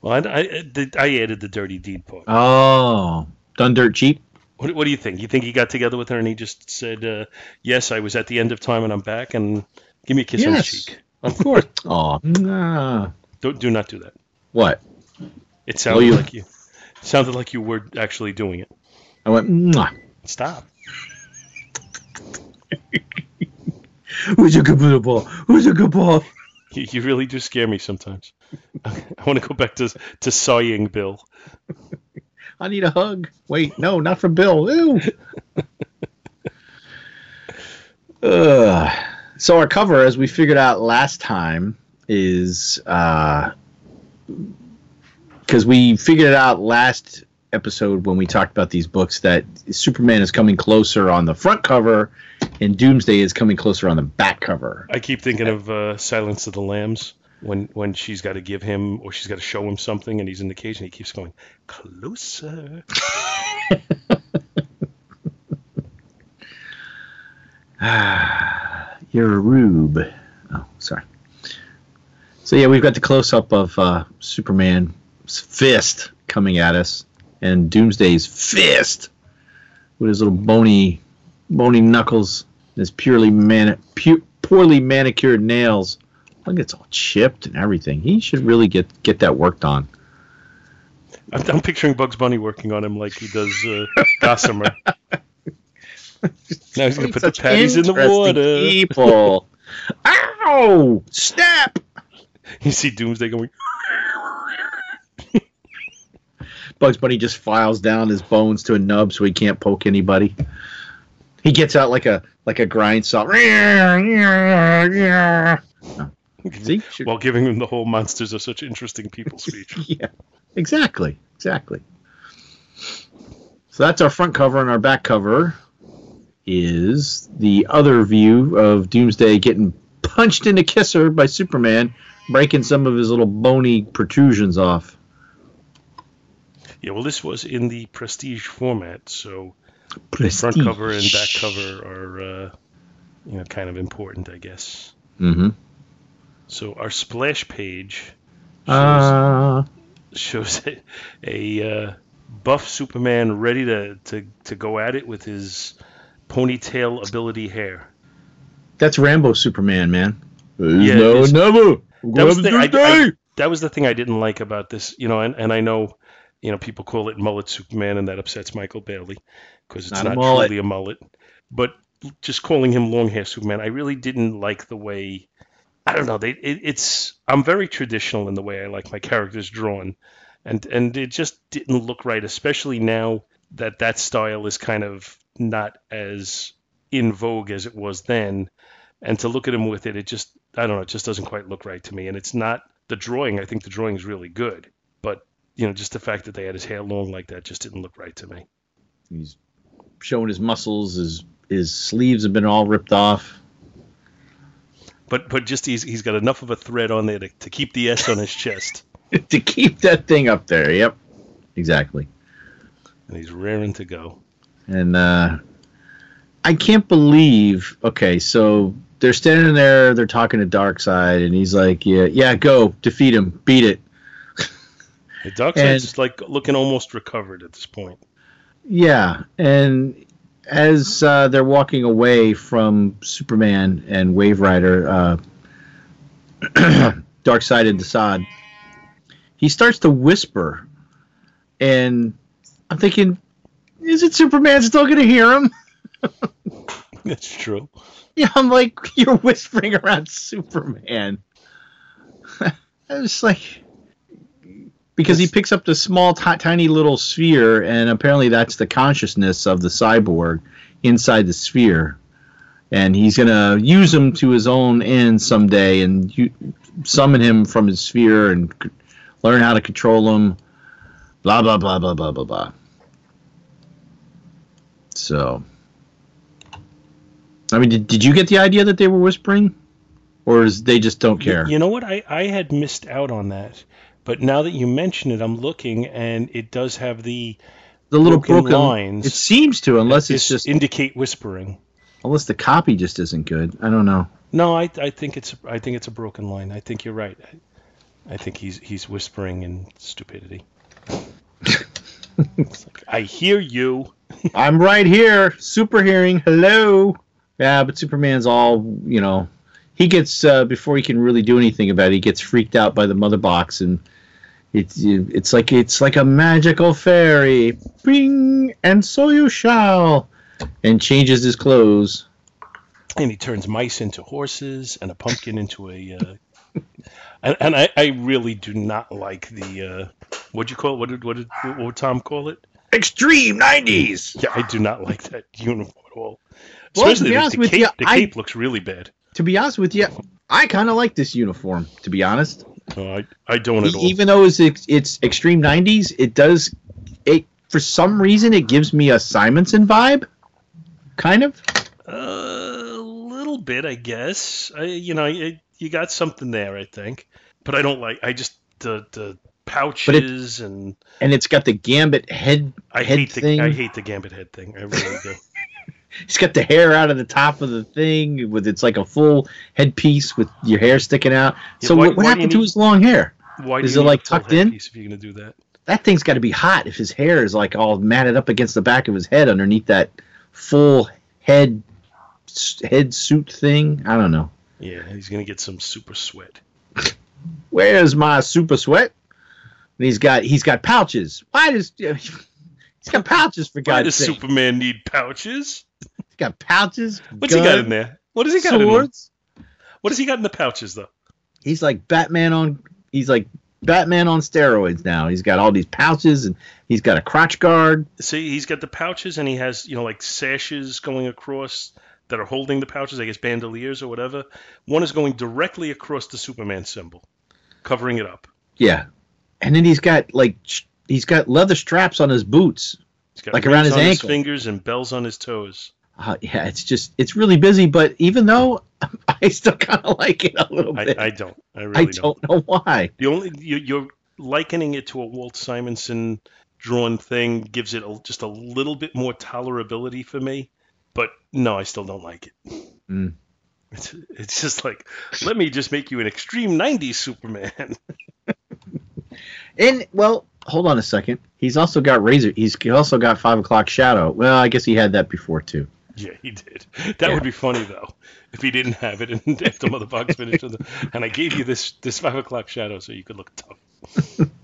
Well, I, I, I added the dirty deed part. Oh, done dirt cheap. What, what do you think? You think he got together with her and he just said, uh, "Yes, I was at the end of time and I'm back," and give me a kiss on the Yes. cheek? Of course. oh, nah. Don't do not do that. what? It sounded you- like you it sounded like you were actually doing it. I went. Mwah. Stop. Who's a good ball? Who's a good ball? You, you really do scare me sometimes. I want to go back to to sighing Bill. I need a hug. Wait, no, not from Bill. Ew. Ugh. so our cover, as we figured out last time, is uh, because we figured it out last episode when we talked about these books that Superman is coming closer on the front cover and Doomsday is coming closer on the back cover. I keep thinking of uh, Silence of the Lambs when when she's got to give him or she's got to show him something and he's in the cage and he keeps going closer. Ah, You're a rube. Oh, sorry. So yeah, we've got the close up of uh, Superman's fist coming at us, and Doomsday's fist with his little bony, bony knuckles, his purely man, pu- poorly manicured nails. Look, it's all chipped and everything. He should really get get that worked on. I'm, I'm picturing Bugs Bunny working on him like he does uh, Gossamer. now he's gonna put the patties in the water. People. Ow! Snap! You see Doomsday going. Bugs Bunny just files down his bones to a nub so he can't poke anybody. He gets out like a like a grind saw. See? While giving them the whole monsters are such interesting people speech. Yeah, exactly, exactly. So that's our front cover, and our back cover is the other view of Doomsday getting punched in the kisser by Superman, breaking some of his little bony protrusions off. Yeah, well, this was in the prestige format, so front cover and back cover are, uh, you know, kind of important, I guess. Mm-hmm. So our splash page shows, Uh, shows a, a uh, buff Superman ready to, to, to go at it with his ponytail ability hair. that's Rambo Superman, man. Yeah, no, never. That was, the thing I, I- that was the thing I didn't like about this, you know, and, and I know, you know, people call it mullet Superman, and that upsets Michael Bailey because it's Not not, mullet. truly a mullet. But just calling him long hair Superman, I really didn't like the way. I don't know. They it, it's I'm very traditional in the way I like my characters drawn, and and it just didn't look right, especially now that that style is kind of not as in vogue as it was then. And to look at him with it, it just I don't know, it just doesn't quite look right to me. And it's not the drawing. I think the drawing is really good, but you know, just the fact that they had his hair long like that just didn't look right to me. He's showing his muscles. His his sleeves have been all ripped off. But but just he's he's got enough of a thread on there to, to keep the S on his chest, to keep that thing up there. Yep, exactly. and he's raring to go. And uh, I can't believe. Okay, so they're standing there. They're talking to Darkseid, and he's like, "Yeah, yeah, go defeat him, beat it." The Darkseid's And- just like looking almost recovered at this point. Yeah, and as uh, they're walking away from Superman and Wave Rider, uh, Darkseid and Desaad, he starts to whisper, and I'm thinking, is it Superman still going to hear him? That's true. Yeah, I'm like, you're whispering around Superman. I was like, because he picks up the small, ti- tiny little sphere, and apparently that's the consciousness of the cyborg inside the sphere. And he's gonna use him to his own end someday, and you, summon him from his sphere and c- learn how to control him. Blah blah blah blah blah blah blah. So, I mean, did, did you get the idea that they were whispering, or is they just don't care? You know what? I, I had missed out on that. But now that you mention it, I'm looking, and it does have the the little broken broken, lines. It seems to, unless it's just indicate whispering. unless the copy just isn't good. I don't know. No, I, I think it's I think it's a broken line. I think you're right. I, I think he's he's whispering in stupidity. Like, I hear you. I'm right here, super hearing. Hello. Yeah, but Superman's all you know. He gets uh, before he can really do anything about it. He gets freaked out by the mother box, and it's it's like it's like a magical fairy. Bing, and so you shall, and changes his clothes. And he turns mice into horses and a pumpkin into a uh, And, and I, I really do not like the uh, what'd you call it? What did what did what would Tom call it? Extreme 90s. Yeah, I do not like that uniform at all. Well, to be the, honest the with cape. you, the I- cape looks really bad. To be honest with you, I kind of like this uniform, to be honest. No, I, I don't at E- all. even though it's it's extreme 90s it does it for some reason it gives me a simonson vibe kind of Uh, a little bit, I guess. I, you know, you, you got something there, I think. But I don't like. I just the the pouches and and it's got the gambit head I head hate the thing. I hate the gambit head thing. I really do. it's got the hair out of the top of the thing with it's like a full headpiece with your hair sticking out Yeah, so why- what, what why happened to need- his long hair Why Is it, like, tucked in? If you're gonna do that, that thing's got to be hot if his hair is like all matted up against the back of his head underneath that full head head suit thing i don't know yeah, he's gonna get some super sweat. where's my super sweat? And he's got he's got pouches. Why does he's got pouches for Why God's does sake? Superman need pouches? He's got pouches. What's he got in there? What has he got in there? Swords. What has he got in the pouches though? He's like Batman on. He's like Batman on steroids now. He's got all these pouches and he's got a crotch guard. See, he's got the pouches and he has, you know, like sashes going across that are holding the pouches, I guess bandoliers or whatever. One is going directly across the Superman symbol, covering it up. Yeah, and then he's got like he's got leather straps on his boots. He's got Like around his ankle. fingers and bells on his toes. Uh, yeah, it's just it's really busy. But even though I still kind of like it a little bit, I don't. I I really don't know why. The only you, you're likening it to a Walt Simonson drawn thing gives it a, just a little bit more tolerability for me, but no, I still don't like it. Mm. It's, it's just like let me just make you an extreme '90s Superman. And well, hold on a second. He's also got razor. He's also got five o'clock shadow. Well, I guess he had that before too. yeah, he did. That Yeah. would be funny though if he didn't have it and after Mother Box finished with it, and I gave you this this five o'clock shadow so you could look tough.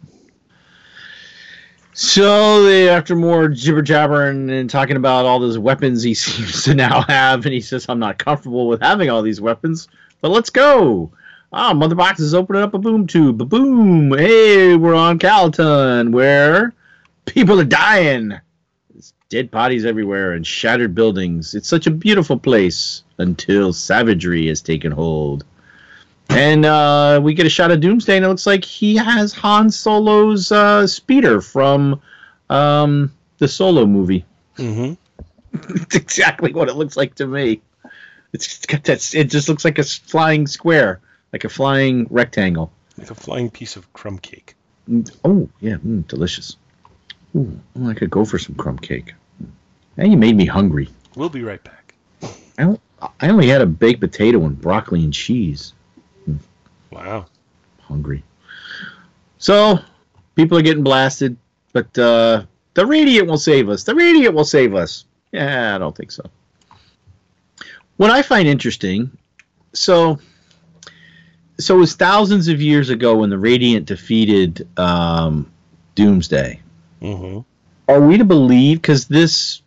So they, after more jibber jabbering and talking about all those weapons he seems to now have, and he says, "I'm not comfortable with having all these weapons, but let's go." Ah, Mother Box is opening up a boom tube. Boom! Hey, we're on Calaton, where people are dying. Dead bodies everywhere and shattered buildings. It's such a beautiful place until savagery has taken hold. And uh, we get a shot of Doomsday, and it looks like he has Han Solo's uh, speeder from um, the Solo movie. hmm it's exactly what it looks like to me. It's got that. It just looks like a flying square, like a flying rectangle. Like a flying piece of crumb cake. Mm, Oh yeah, mm, delicious. Ooh, oh, I could go for some crumb cake. Now you made me hungry. We'll be right back. I, I only had a baked potato and broccoli and cheese. Wow. hungry. So people are getting blasted, but uh, the radiant will save us. The radiant will save us. Yeah, I don't think so. What I find interesting, so so it was thousands of years ago when the radiant defeated um, Doomsday. hmm Are we to believe because this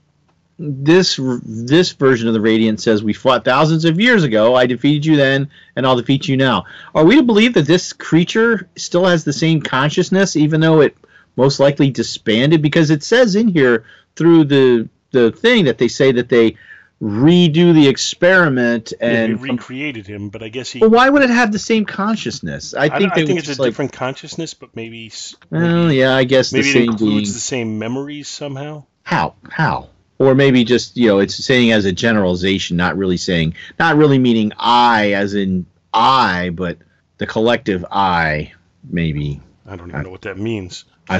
this this version of the Radiant says we fought thousands of years ago. I defeated you then, and I'll defeat you now. Are we to believe that this creature still has the same consciousness, even though it most likely disbanded? Because it says in here through the the thing that they say that they redo the experiment and. we recreated him, but I guess he. well, why would it have the same consciousness? I I, think I they think it's a like, different consciousness, but maybe s- Well, yeah, I guess maybe the it includes being. the same memories somehow. How? How? Or maybe just, you know, it's saying as a generalization, not really saying, not really meaning I as in I, but the collective I, maybe. I don't even know what that means. I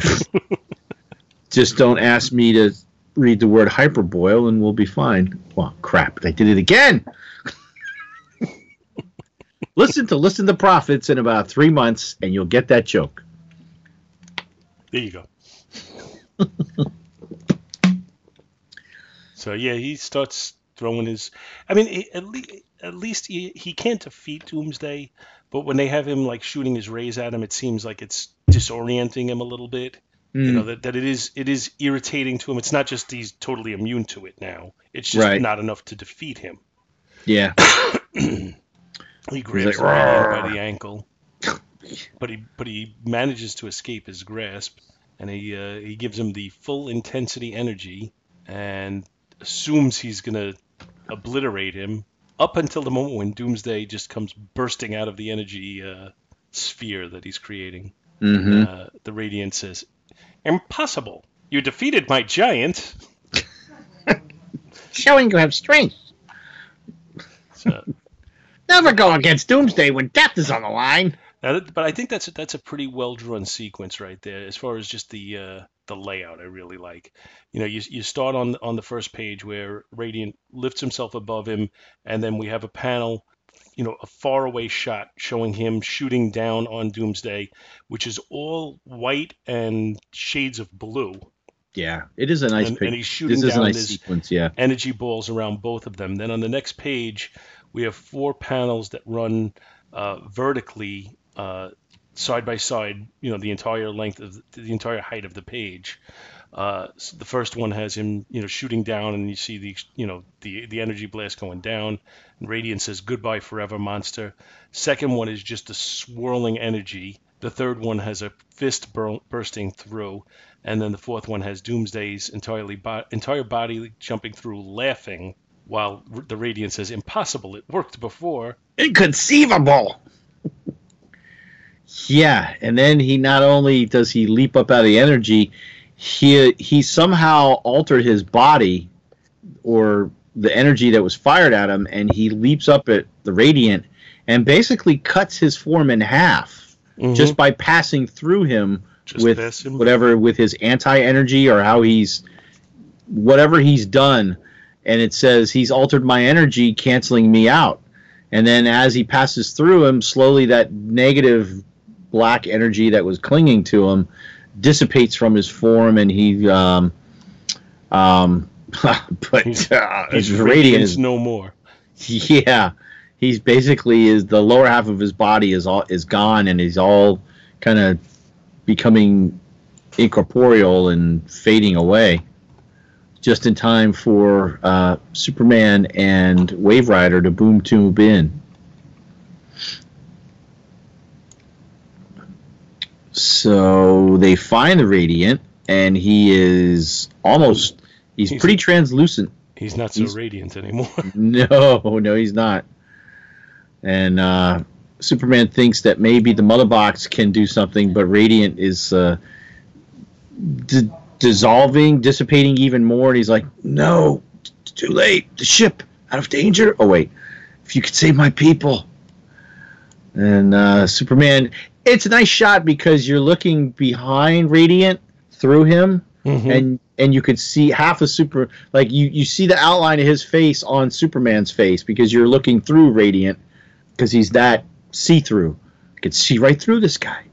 just don't ask me to read the word hyperboil and we'll be fine. Well, crap, I did it again. listen to Listen to Prophets in about three months and you'll get that joke. There you go. so yeah, he starts throwing his. I mean, he- at least at least he, he can't defeat Doomsday, but when they have him like shooting his rays at him, it seems like it's disorienting him a little bit. You Mm. know that, that it is it is irritating to him. It's not just he's totally immune to it now. It's just Right. not enough to defeat him. Yeah. He grabs like, by the ankle. but he but he manages to escape his grasp, and he uh, he gives him the full intensity energy, and assumes he's gonna obliterate him up until the moment when Doomsday just comes bursting out of the energy uh, sphere that he's creating. Mm-hmm. Uh, the Radiant says, "Impossible! You defeated my giant." Showing you have strength. So, Never go against Doomsday when death is on the line. That- but I think that's a, that's a pretty well drawn sequence right there, as far as just the uh, the layout. I really like. You know, you you start on on the first page where Radiant lifts himself above him, and then we have a panel, you know, a faraway shot showing him shooting down on Doomsday, which is all white and shades of blue, Yeah, it is a nice and, pic- and he's shooting This is a down nice this sequence. Yeah. energy balls around both of them. Then on the next page, we have four panels that run uh, vertically uh, side by side. You know, the entire length of the, the entire height of the page. Uh, s- the first one has him, you know, shooting down, and you see the, you know, the the energy blast going down. And Radiant says "Goodbye forever, monster." Second one is just a swirling energy. The third one has a fist bur- bursting through, and then the fourth one has Doomsday's entirely bo- entire body jumping through, laughing, while the Radiant says, "Impossible! It worked before." Inconceivable. Yeah, and then he not only does he leap up out of the energy, he he somehow altered his body or the energy that was fired at him, and he leaps up at the radiant and basically cuts his form in half mm-hmm. just by passing through him Just with him. whatever with his anti-energy or how he's whatever he's done. And it says he's altered my energy canceling me out. And then as he passes through him slowly that negative black energy that was clinging to him dissipates from his form and he um um but He's- uh, his radiant is no more. yeah. He's basically is the lower half of his body is all is gone and he's all kind of becoming incorporeal and fading away. Just in time for uh, superman and wave rider to boom tube in so they find the radiant and he is almost he's He's- pretty translucent He's not so He's- radiant anymore. no, no, he's not. And uh, Superman thinks that maybe the mother box can do something, but Radiant is uh, d- dissolving, dissipating even more. And he's like, "No, t- too late. The ship out of danger. Oh wait, if you could save my people." And uh, Superman, it's a nice shot because you're looking behind Radiant through him Mhm. and and you could see half of super like you you see the outline of his face on superman's face because you're looking through radiant because he's that see-through. You could see right through this guy.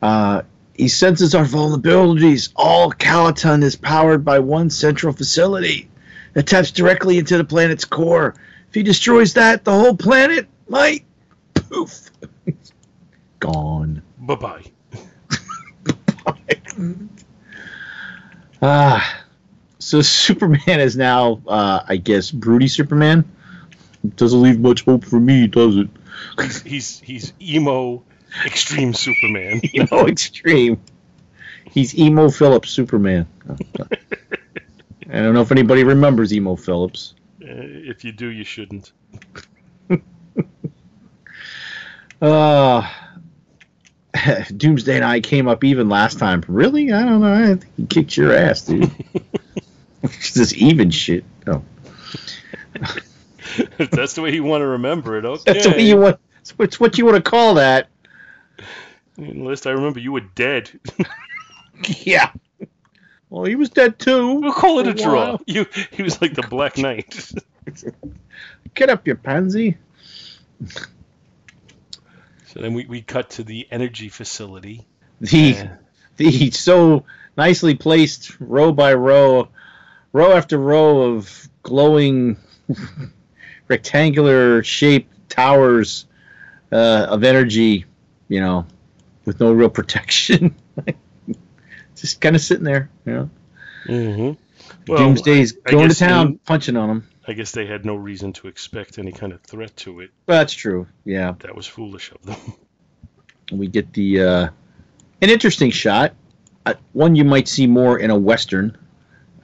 Uh, he senses our vulnerabilities. All calaton is powered by one central facility that taps directly into the planet's core. If he destroys that the whole planet might poof gone Bye bye. Ah, so Superman is now, uh, I guess, broody Superman. Doesn't leave much hope for me, does it? He's he's he's emo, extreme Superman. Emo extreme. He's emo Philips Superman. I don't know if anybody remembers emo Philips. Uh, if you do, you shouldn't. Uh, Doomsday and I came up even last time. Really? I don't know. I think he kicked your ass, dude. this even shit. Oh. if that's the way you want to remember it, okay. That's what you want. It's what you want to call that. Last I remember, you were dead. Yeah. Well, he was dead too. We'll call it a a draw. You, he was like the Black Knight. Get up, you pansy. So then we, we cut to the energy facility. The Uh, the so nicely placed row by row, row after row of glowing rectangular shaped towers uh, of energy, you know, with no real protection. Just kind of sitting there, you know. Mm-hmm. Doomsday's I going to town, in- punching on them. I guess they had no reason to expect any kind of threat to it. That's true. Yeah. That was foolish of them. we get the uh, an interesting shot, uh, one you might see more in a western,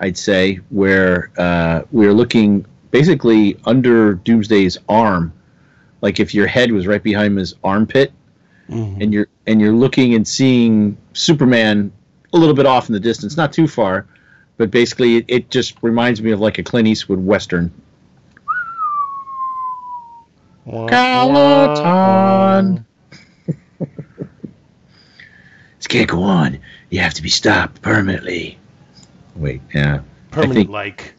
I'd say, where uh, we're looking basically under Doomsday's arm, like if your head was right behind his armpit, Mhm. and you're and you're looking and seeing Superman a little bit off in the distance, not too far, but basically it, it just reminds me of like a Clint Eastwood western. Peloton. This can't go on. You have to be stopped permanently. Wait, yeah, Permanent like.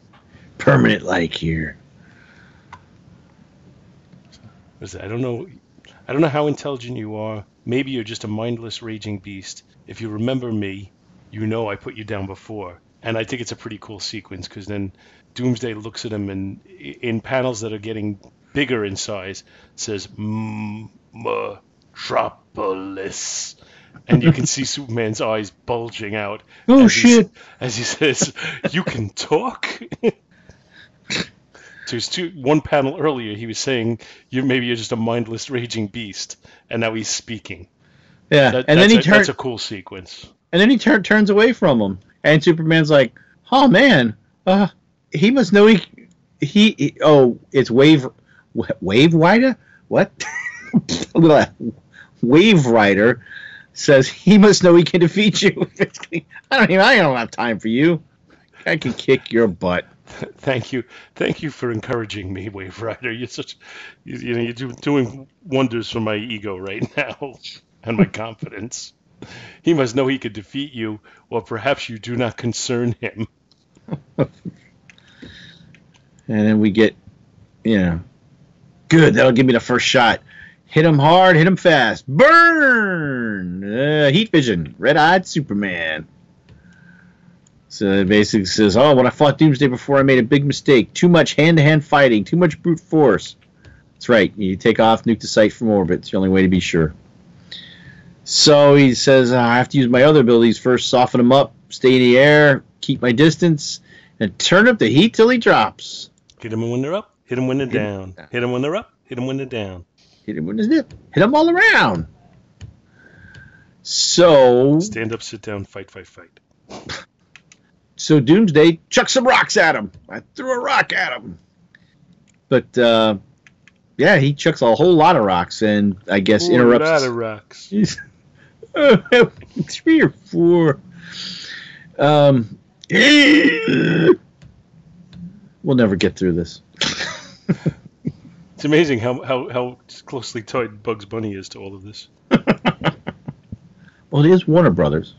permanent like here. I don't know. I don't know how intelligent you are. Maybe you're just a mindless raging beast. If you remember me, you know I put you down before. And I think it's a pretty cool sequence because then Doomsday looks at him and in panels that are getting bigger in size says "Mm, Metropolis. And you can see Superman's eyes bulging out. Oh as he shit! as he says, "You can talk." There's two. One panel earlier, he was saying, "You maybe you're just a mindless, raging beast," and now he's speaking. Yeah, That, and then he turns That's a cool sequence. and then he tur- turns away from him, and Superman's like, "Oh man, uh, he must know he he, he- oh it's wave wave rider what wave rider says he must know he can defeat you. I don't even I don't have time for you. I can kick your butt. Thank you, thank you for encouraging me, Wave Rider. You're such, you, you know, you're doing wonders for my ego right now and my confidence. He must know he could defeat you, or perhaps you do not concern him. And then we get, you know, good. That'll give me the first shot. Hit him hard, hit him fast. Burn! Uh, heat vision. Red eyed Superman. So it basically says, Oh, when I fought Doomsday before, I made a big mistake. Too much hand to hand fighting, too much brute force. That's right. You take off, nuke the site from orbit. It's the only way to be sure. So he says, I have to use my other abilities first, soften him up, stay in the air, keep my distance, and turn up the heat till he drops. Hit him when they're up, hit him when they're Hit down. down. Hit him when they're up, hit him when they're down. Hit him with his nip. Hit him all around. So, Stand up, sit down, fight, fight, fight. so Doomsday chucked some rocks at him. I threw a rock at him. But uh, yeah, he chucks a whole lot of rocks, and I guess Ooh, interrupts. lot of rocks. Three or four. Um, we'll never get through this. It's amazing how, how, how closely tied Bugs Bunny is to all of this. Well, it is Warner Brothers.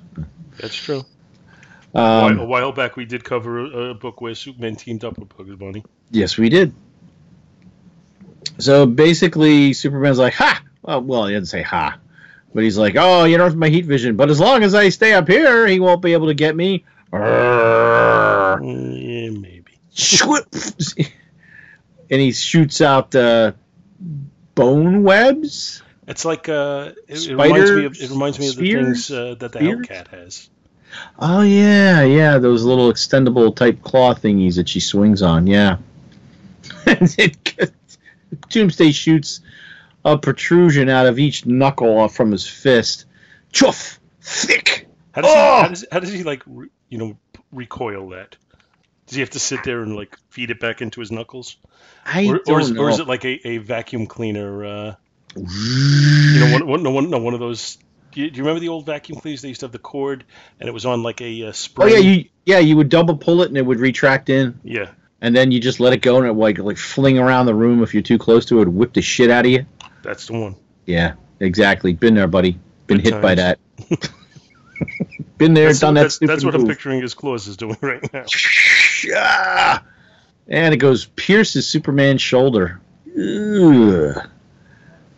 That's true. a Um, while back, we did cover a, a book where Superman teamed up with Bugs Bunny. Yes, we did. So basically, Superman's like, "Ha!" Well, well, he didn't say "ha," but he's like, "Oh, you know, my heat vision. But as long as I stay up here, he won't be able to get me." Mm, yeah, maybe. And he shoots out uh, bone webs. It's like uh, it, it reminds me of it reminds me of the things uh, that the spears? Hellcat has. Oh yeah, yeah, those little extendable type claw thingies that she swings on. Yeah. Doomsday shoots a protrusion out of each knuckle off from his fist. Chuff! Thick! How does he, Oh! how does how does he like re, you know recoil that? Does he have to sit there and like feed it back into his knuckles, I or, don't or, is, know. or is it like a, a vacuum cleaner? Uh, you know, one, one, no, one, no, one of those. Do you, do you remember the old vacuum cleaners? They used to have the cord, and it was on like a uh, oh yeah, you yeah you would double pull it and it would retract in, yeah. and then you just let it go and it like like fling around the room. If you're too close to it, it would whip the shit out of you. That's the one. Yeah, exactly. Been there, buddy. Been Good hit by that. Been there, That's, done that that's, that's what I'm picturing his claws is doing right now. Ah! And it goes pierces Superman's shoulder. Ugh.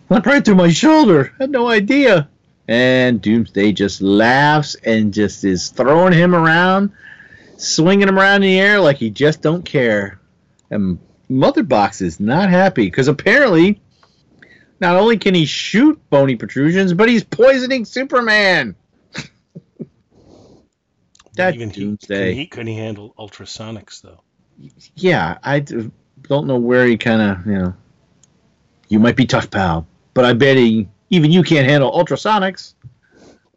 Went right through my shoulder. Had no idea. And Doomsday just laughs and just is throwing him around, swinging him around in the air like he just don't care. And Mother Box is not happy because apparently, not only can he shoot bony protrusions, but he's poisoning Superman. that Even he, Doomsday. can he couldn't handle ultrasonics though. yeah, I don't know where he kind of, you know, you might be tough, pal, but I bet he Even you can't handle ultrasonics.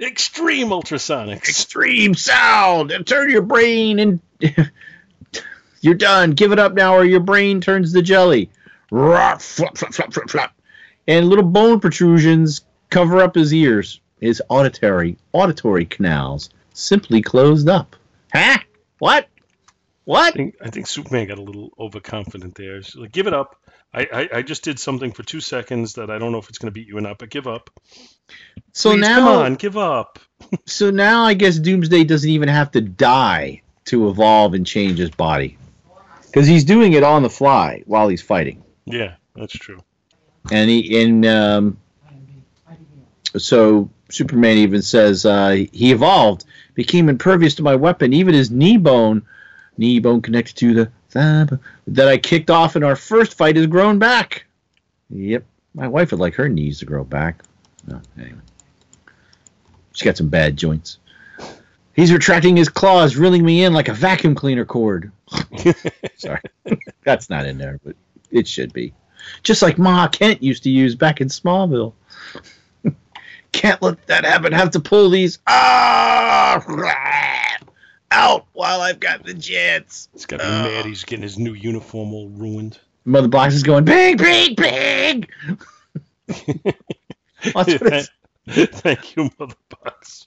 Extreme ultrasonics. Extreme sound. And turn your brain and you're done. Give it up now, or your brain turns to jelly. Rah, flop, flop, flop, flop, flop. And little bone protrusions cover up his ears. His auditory auditory canals simply closed up. Huh? What? What? I think, I think Superman got a little overconfident there. Like, give it up. I, I, I just did something for two seconds that I don't know if it's going to beat you or not, but give up. So Please, now, come on, give up. so now I guess Doomsday doesn't even have to die to evolve and change his body, because he's doing it on the fly while he's fighting. Yeah, that's true. And he in um, so Superman even says uh, he evolved, became impervious to my weapon, even his knee bone, knee bone connected to the thumb that I kicked off in our first fight has grown back. Yep, my wife would like her knees to grow back. No, anyway, she's got some bad joints. He's retracting his claws, reeling me in like a vacuum cleaner cord. Sorry, that's not in there, but it should be just like Ma Kent used to use back in Smallville. Can't let that happen. Have to pull these ah out while I've got the chance. He's got to be mad. He's getting his new uniform all ruined. Mother Box is going big, big, big. That's what it's- Thank you, Mother Box.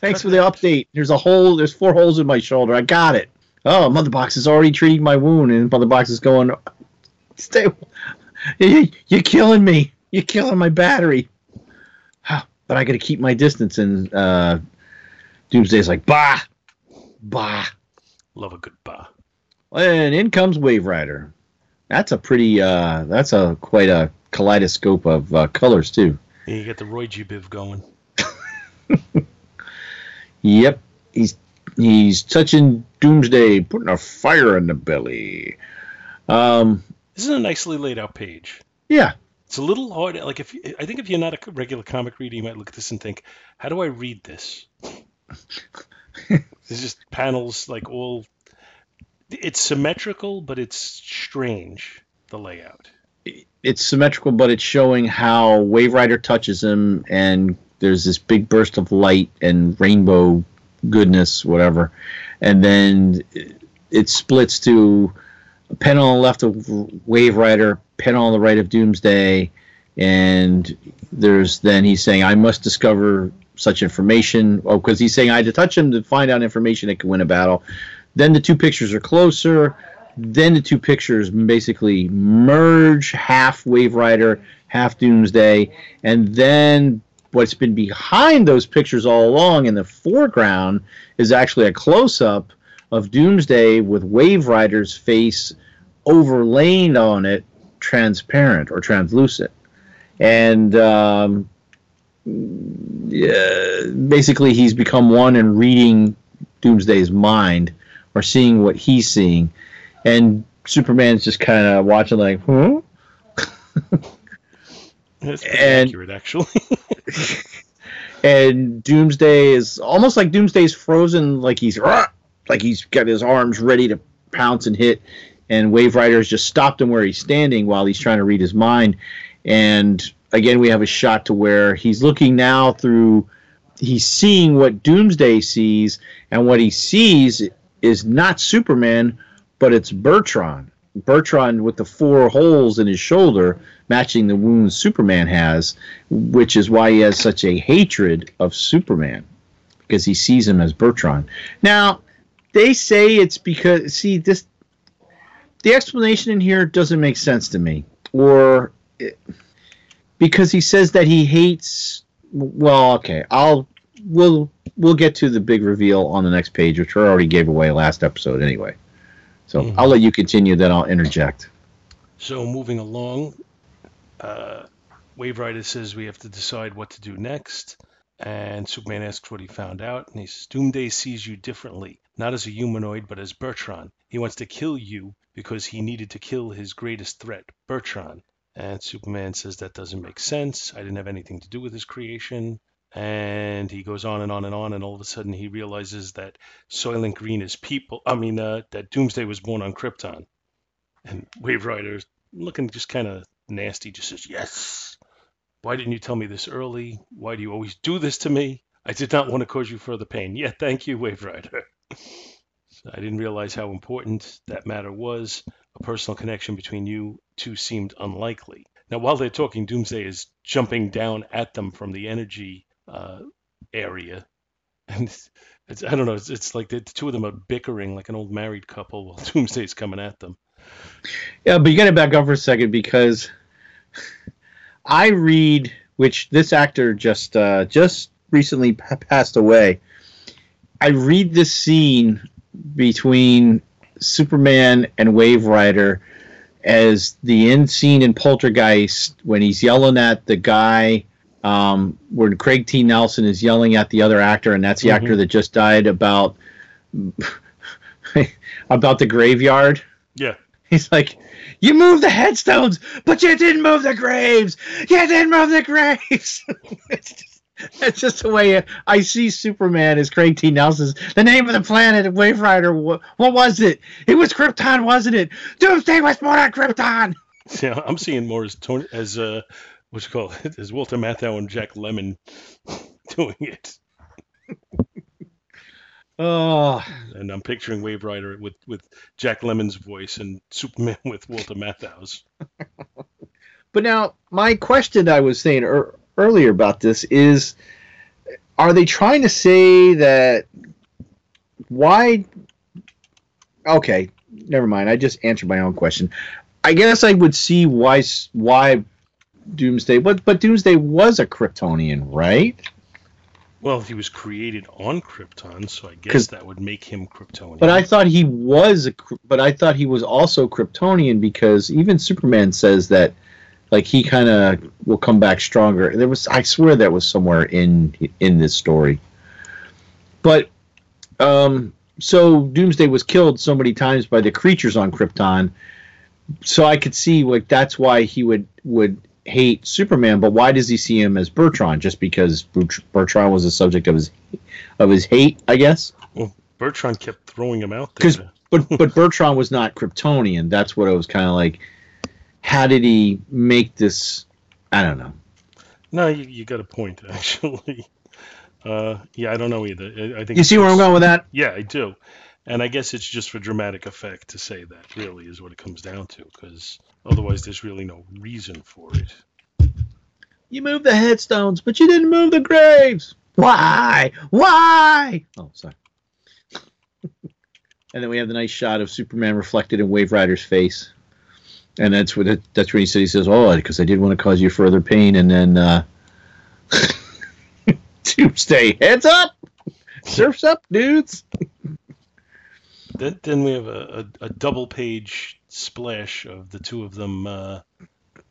Thanks for the update. There's a hole. There's four holes in my shoulder. I got it. Oh, Mother Box is already treating my wound, and Mother Box is going. Stay. You- You're killing me. You're killing my battery. But I got to keep my distance. And uh, Doomsday's like, bah, bah. Love a good bar. And in comes Wave Rider. That's a pretty. Uh, that's a quite a kaleidoscope of uh, colors too. And you got the Roy G. Biv going. Yep, he's he's touching Doomsday, putting a fire in the belly. Um, This is a nicely laid out page. yeah, It's a little hard. Like if you- I think if you're not a regular comic reader, you might look at this and think, "How do I read this?" There's just panels like all. It's symmetrical, but it's strange. The layout. it's symmetrical, but it's showing how Wave Rider touches him, and there's this big burst of light and rainbow goodness, whatever, and then it splits to panel on the left of Wave Rider, panel on the right of Doomsday, and there's then he's saying, "I must discover such information." Oh, because he's saying I had to touch him to find out information that could win a battle. Then the two pictures are closer. Then the two pictures basically merge, half Wave Rider, half Doomsday, and then what's been behind those pictures all along in the foreground is actually a close up of Doomsday with Wave Rider's face overlaid on it, transparent or translucent. And um, yeah, basically, he's become one in reading Doomsday's mind or seeing what he's seeing. And Superman's just kind of watching, like, hmm? That's pretty And- accurate, actually. and Doomsday is almost like Doomsday's frozen, like he's "Rah!" Like he's got his arms ready to pounce and hit, and Wave Rider has just stopped him where he's standing while he's trying to read his mind. And again, we have a shot to where he's looking now through, he's seeing what Doomsday sees, and what he sees is not Superman, but it's Bertron. Bertron with the four holes in his shoulder, matching the wounds Superman has, which is why he has such a hatred of Superman because he sees him as Bertron. Now, they say it's because see this the explanation in here doesn't make sense to me or it, because he says that he hates well, okay, I'll we'll we'll get to the big reveal on the next page, which we already gave away last episode anyway. So Mhm. I'll let you continue, then I'll interject. So moving along, uh, Wave Rider says we have to decide what to do next, and Superman asks what he found out, and he says Doomsday sees you differently, not as a humanoid, but as Bertron. He wants to kill you because he needed to kill his greatest threat, Bertron. And Superman says that doesn't make sense. I didn't have anything to do with his creation. And he goes on and on and on, and all of a sudden he realizes that Soylent Green is people. I mean, uh, that Doomsday was born on Krypton. And Wave Rider, looking just kind of nasty, just says, Yes, Why didn't you tell me this early? Why do you always do this to me? I did not want to cause you further pain. Yeah, thank you, Wave Rider. I didn't realize how important that matter was. A personal connection between you two seemed unlikely. Now, while they're talking, Doomsday is jumping down at them from the energy uh, area. And it's, it's, I don't know, it's, it's like the two of them are bickering like an old married couple while Doomsday's coming at them. Yeah, but you got to back up for a second because I read, which this actor just uh, just recently p- passed away. I read this scene between Superman and Wave Rider as the end scene in Poltergeist when he's yelling at the guy. Um, when Craig T. Nelson is yelling at the other actor, and that's the Mhm. actor that just died about about the graveyard. Yeah. He's like, you moved the headstones, but you didn't move the graves. You didn't move the graves. it's, just, it's just the way I see Superman as Craig T. Nelson's. The name of the planet Wave Rider. What, what was it? It was Krypton, wasn't it? Doomsday was born on Krypton. Yeah, I'm seeing more as Tony, as uh, what you call it, as Walter Matthau and Jack Lemmon doing it, Oh, and I'm picturing Wave Rider with with Jack Lemmon's voice and Superman with Walter Matthau's. but now my question I was saying er, earlier about this is: Are they trying to say that why? Okay, never mind. I just answered my own question. I guess I would see why why Doomsday, but but Doomsday was a Kryptonian, right? Well, he was created on Krypton, so I guess that would make him Kryptonian. But I thought he was a, but I thought he was also Kryptonian because even Superman says that, like he kind of will come back stronger. There was, I swear, that was somewhere in in this story. But, um, so Doomsday was killed so many times by the creatures on Krypton, so I could see like that's why he would would hate Superman. But why does he see him as Bertron? Just because Bert- Bertron was the subject of his of his hate, I guess. Well, Bertron kept throwing him out there. but but Bertron was not Kryptonian. That's what I was kind of like. How did he make this? I don't know. No, you, you got a point actually. Uh, yeah, I don't know either. I, I think You see where I'm going with that? Yeah, I do. And I guess it's just for dramatic effect to say that, really, is what it comes down to, because otherwise there's really no reason for it. You moved the headstones, but you didn't move the graves. Why? Why? Oh, sorry. and then we have the nice shot of Superman reflected in Wave Rider's face, and that's what it, that's when he says he says, "Oh, because I did want to cause you further pain," and then uh, Tuesday, heads up, surfs up, dudes. Then, then we have a, a, a double page splash of the two of them uh,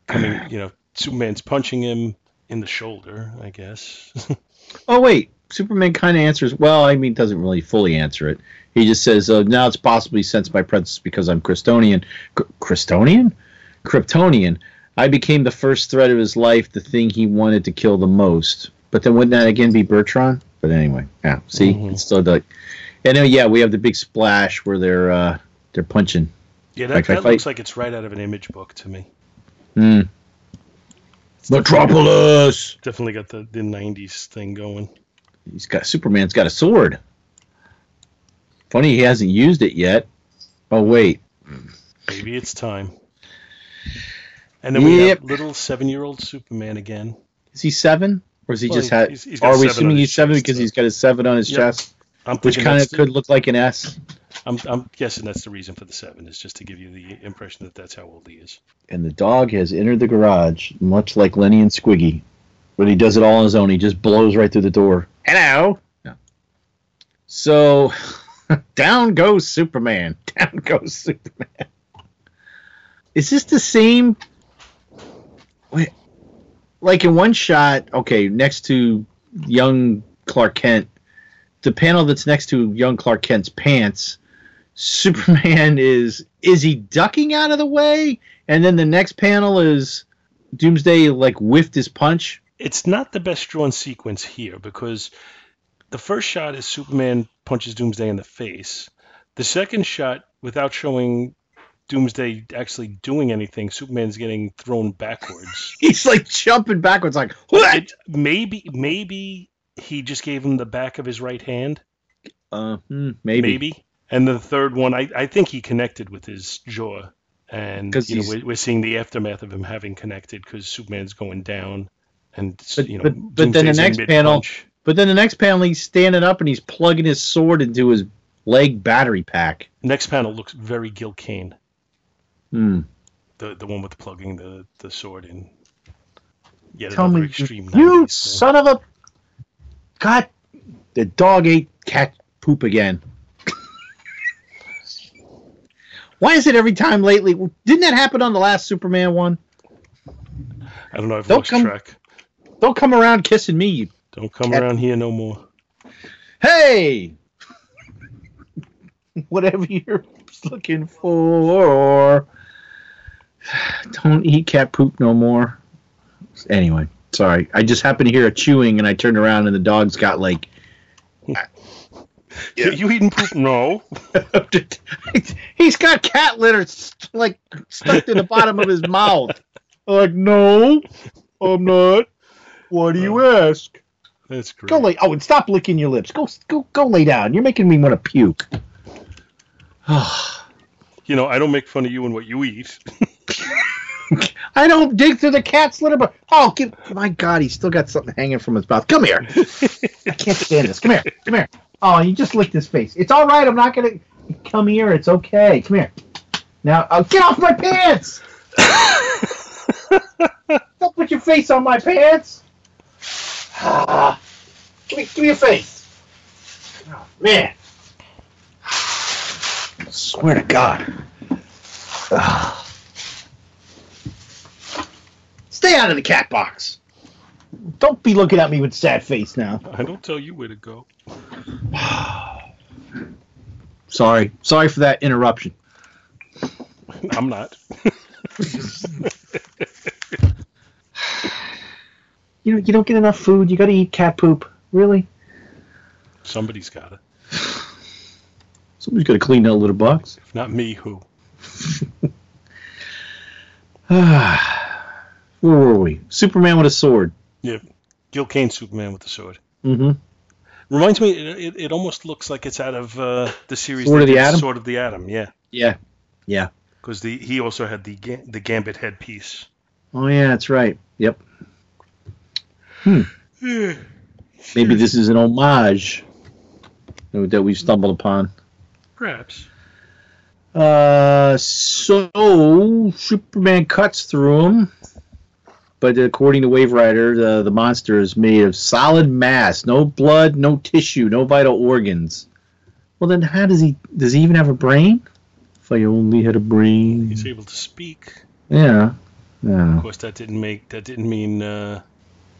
coming, you know, Superman's punching him in the shoulder, I guess. Oh wait, Superman kind of answers. Well, I mean, doesn't really fully answer it. He just says, uh, "Now it's possibly sense my presence because I'm Kryptonian, K- Krystonian, Kryptonian. I became the first threat of his life, the thing he wanted to kill the most. But then wouldn't that again be Bertron? But anyway, yeah. See, Mhm. it's still like, and then yeah, we have the big splash where they're uh, they're punching. yeah, that, that looks like it's right out of an image book to me. Hmm. Metropolis. Definitely got the, the 90s thing going. He's got Superman's got a sword. Funny he hasn't used it yet. Oh wait, Maybe it's time. And then we have little seven year old Superman again. Is he seven, or is he Well, just had? he's- he's Are we assuming he's seven because he's got a seven on his Yep. chest, I'm which kind that's of the- could look like an S? I'm, I'm guessing that's the reason for the seven, is just to give you the impression that that's how old he is. And the dog has entered the garage, much like Lenny and Squiggy, but he does it all on his own. He just blows right through the door. Hello. Yeah. So, down goes Superman. Down goes Superman. Is this the same? Wait, like in one shot, okay, next to young Clark Kent, the panel that's next to young Clark Kent's pants, Superman is is he ducking out of the way? And then the next panel is Doomsday like whiffed his punch. It's not the best drawn sequence here because the first shot is Superman punches Doomsday in the face. The second shot, without showing Doomsday actually doing anything. Superman's getting thrown backwards. He's like jumping backwards, like what? It, maybe maybe he just gave him the back of his right hand. Uh, hmm, maybe. Maybe. And the third one, I, I think he connected with his jaw. And you know, we're, we're seeing the aftermath of him having connected because Superman's going down. And, But- you know, but- but then the next panel- But then the next panel, he's standing up and he's plugging his sword into his leg battery pack. Next panel looks very Gil Kane, Hmm. the the one with plugging the, the sword in. Yet Tell me, you 90s thing. son of a God! The dog ate cat poop again. Why is it every time lately? Didn't that happen on the last Superman one? I don't know. I've Don't lost come- track. Don't come around kissing me, you. Don't come Cat- around here no more. Hey! Whatever you're looking for. Don't eat cat poop no more. Anyway, sorry. I just happened to hear a chewing and I turned around and the dog's got like You, you eating poop? No. He's got cat litter st- like stuck to the bottom of his mouth. Like, no, I'm not. Why do you oh. ask? That's great. Go lay. Oh, and stop licking your lips. Go, go, go lay down. You're making me want to puke. You know, I don't make fun of you and what you eat. I don't dig through the cat's litter, but oh, give, my God, he's still got something hanging from his mouth. Come here. I can't stand this. Come here. Come here. Oh, you just licked his face. It's all right. I'm not gonna. Come here. It's okay. Come here. Now, uh, get off my pants. Don't put your face on my pants. Ah. give me, give me your face. Oh, man. I swear to God. Ah. Stay out of the cat box. Don't be looking at me with sad face now. I don't tell you where to go. Sorry. Sorry for that interruption. I'm not. You know, you don't get enough food. You got to eat cat poop. Really? Somebody's got it. Somebody's got to clean that litter box. If not me, who? Where were we? Superman with a sword. Yeah, Gil Kane Superman with the sword. Mm-hmm. Reminds me, it, it, it almost looks like it's out of uh, the series Sword of the Atom? Sword of the Atom, yeah. Yeah. Yeah. Because the he also had the the Gambit headpiece. Oh yeah, that's right. Yep. Hmm. Maybe this is an homage that we've stumbled upon. Perhaps. Uh, so Superman cuts through him, but according to Wave Rider, the the monster is made of solid mass, no blood, no tissue, no vital organs. Well, then how does he does he even have a brain? If I only had a brain. He's able to speak. Yeah. Yeah. Of course, that didn't make that didn't mean uh,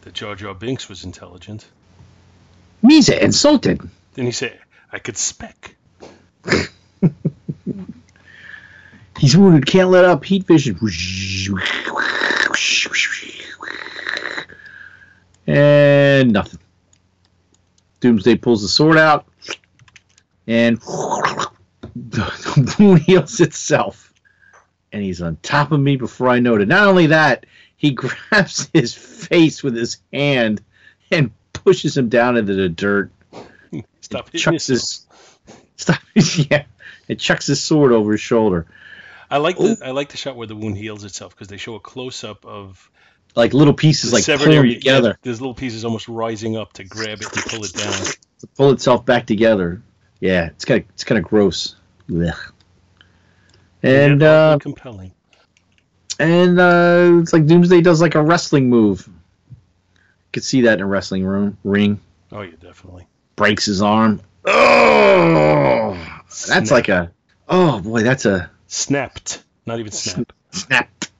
that Jar Jar Binks was intelligent. Misa insulted. Then he said, "I could spec." He's wounded, can't let up, heat vision. And nothing. Doomsday pulls the sword out and the wound heals itself. And he's on top of me before I know it. Not only that, he grabs his face with his hand and pushes him down into the dirt. Stop Chucks his stop yeah. It chucks his sword over his shoulder. I like the oh. I like the shot where the wound heals itself because they show a close up of Like little pieces the like severed area. together. Yeah, there's little pieces almost rising up to grab it and pull it down. to pull itself back together. Yeah, it's kind of it's kind of gross. Blech. And Yet uh, compelling. and uh, it's like Doomsday does like a wrestling move. You could see that in a wrestling room ring. Oh yeah, definitely. Breaks his arm. Oh, that's like a oh boy, that's a snapped. Not even snap. Snapped.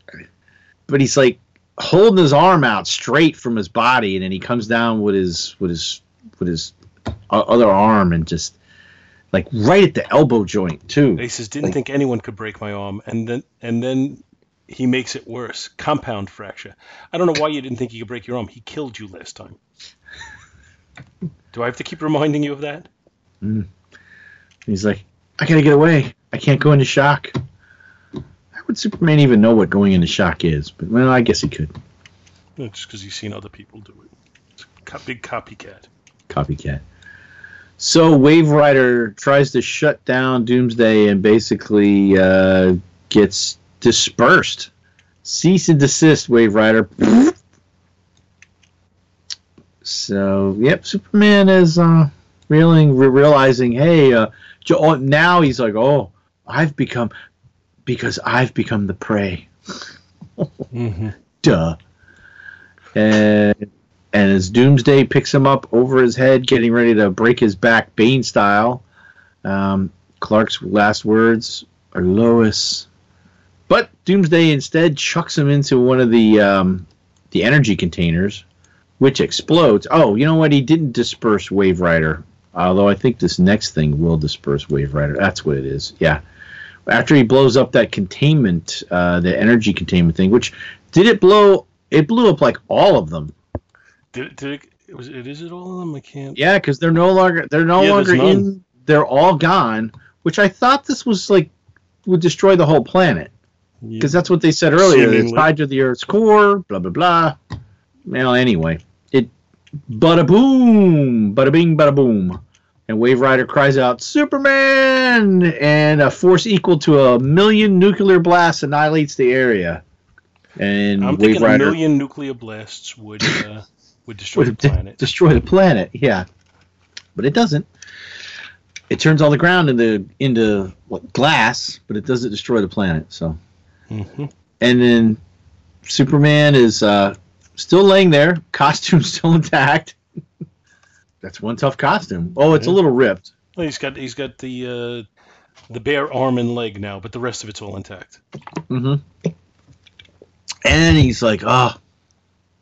But he's like holding his arm out straight from his body, and then he comes down with his with his with his other arm and just like right at the elbow joint too. He says, "Didn't Like- think anyone could break my arm," and then and then he makes it worse. Compound fracture. I don't know why you didn't think he could break your arm. He killed you last time. Do I have to keep reminding you of that? Mm. He's like, I gotta get away. I can't go into shock. Would Superman even know what going into shock is? But well, I guess he could. Yeah, just because he's seen other people do it. It's a big copycat. Copycat. So Wave Rider tries to shut down Doomsday and basically uh, gets dispersed. Cease and desist, Wave Rider. So, yep, Superman is uh, reeling, realizing, hey, uh, oh, now he's like, oh, I've become, because I've become the prey. Mm-hmm. Duh. And and as Doomsday picks him up over his head, getting ready to break his back, Bane style, um, Clark's last words are Lois. But Doomsday instead chucks him into one of the um, the energy containers, which explodes. Oh, you know what? He didn't disperse Wave Rider, although I think this next thing will disperse Wave Rider. That's what it is. Yeah. After he blows up that containment, uh, the energy containment thing, which did it blow? It blew up like all of them. Did, it- did it, it was it is it all of them? I can't. Yeah, because they're no longer they're no Yeah, longer in. They're all gone. Which I thought this was like would destroy the whole planet because that's what they said earlier. It's tied to the Earth's core. Blah blah blah. Well, anyway, it bada boom, bada bing, bada boom, and Wave Rider cries out Superman, and a force equal to a million nuclear blasts annihilates the area. And I'm Wave thinking a million nuclear blasts would uh, would destroy would the de- planet. destroy the planet. Yeah, but it doesn't. It turns all the ground into into what glass, but it doesn't destroy the planet. So, hmm and then Superman is uh, still laying there, costume still intact. That's one tough costume. Oh, it's a little ripped. Well, he's got he's got the uh, the bare arm and leg now, but the rest of it's all intact. Mm-hmm. And he's like, "Oh,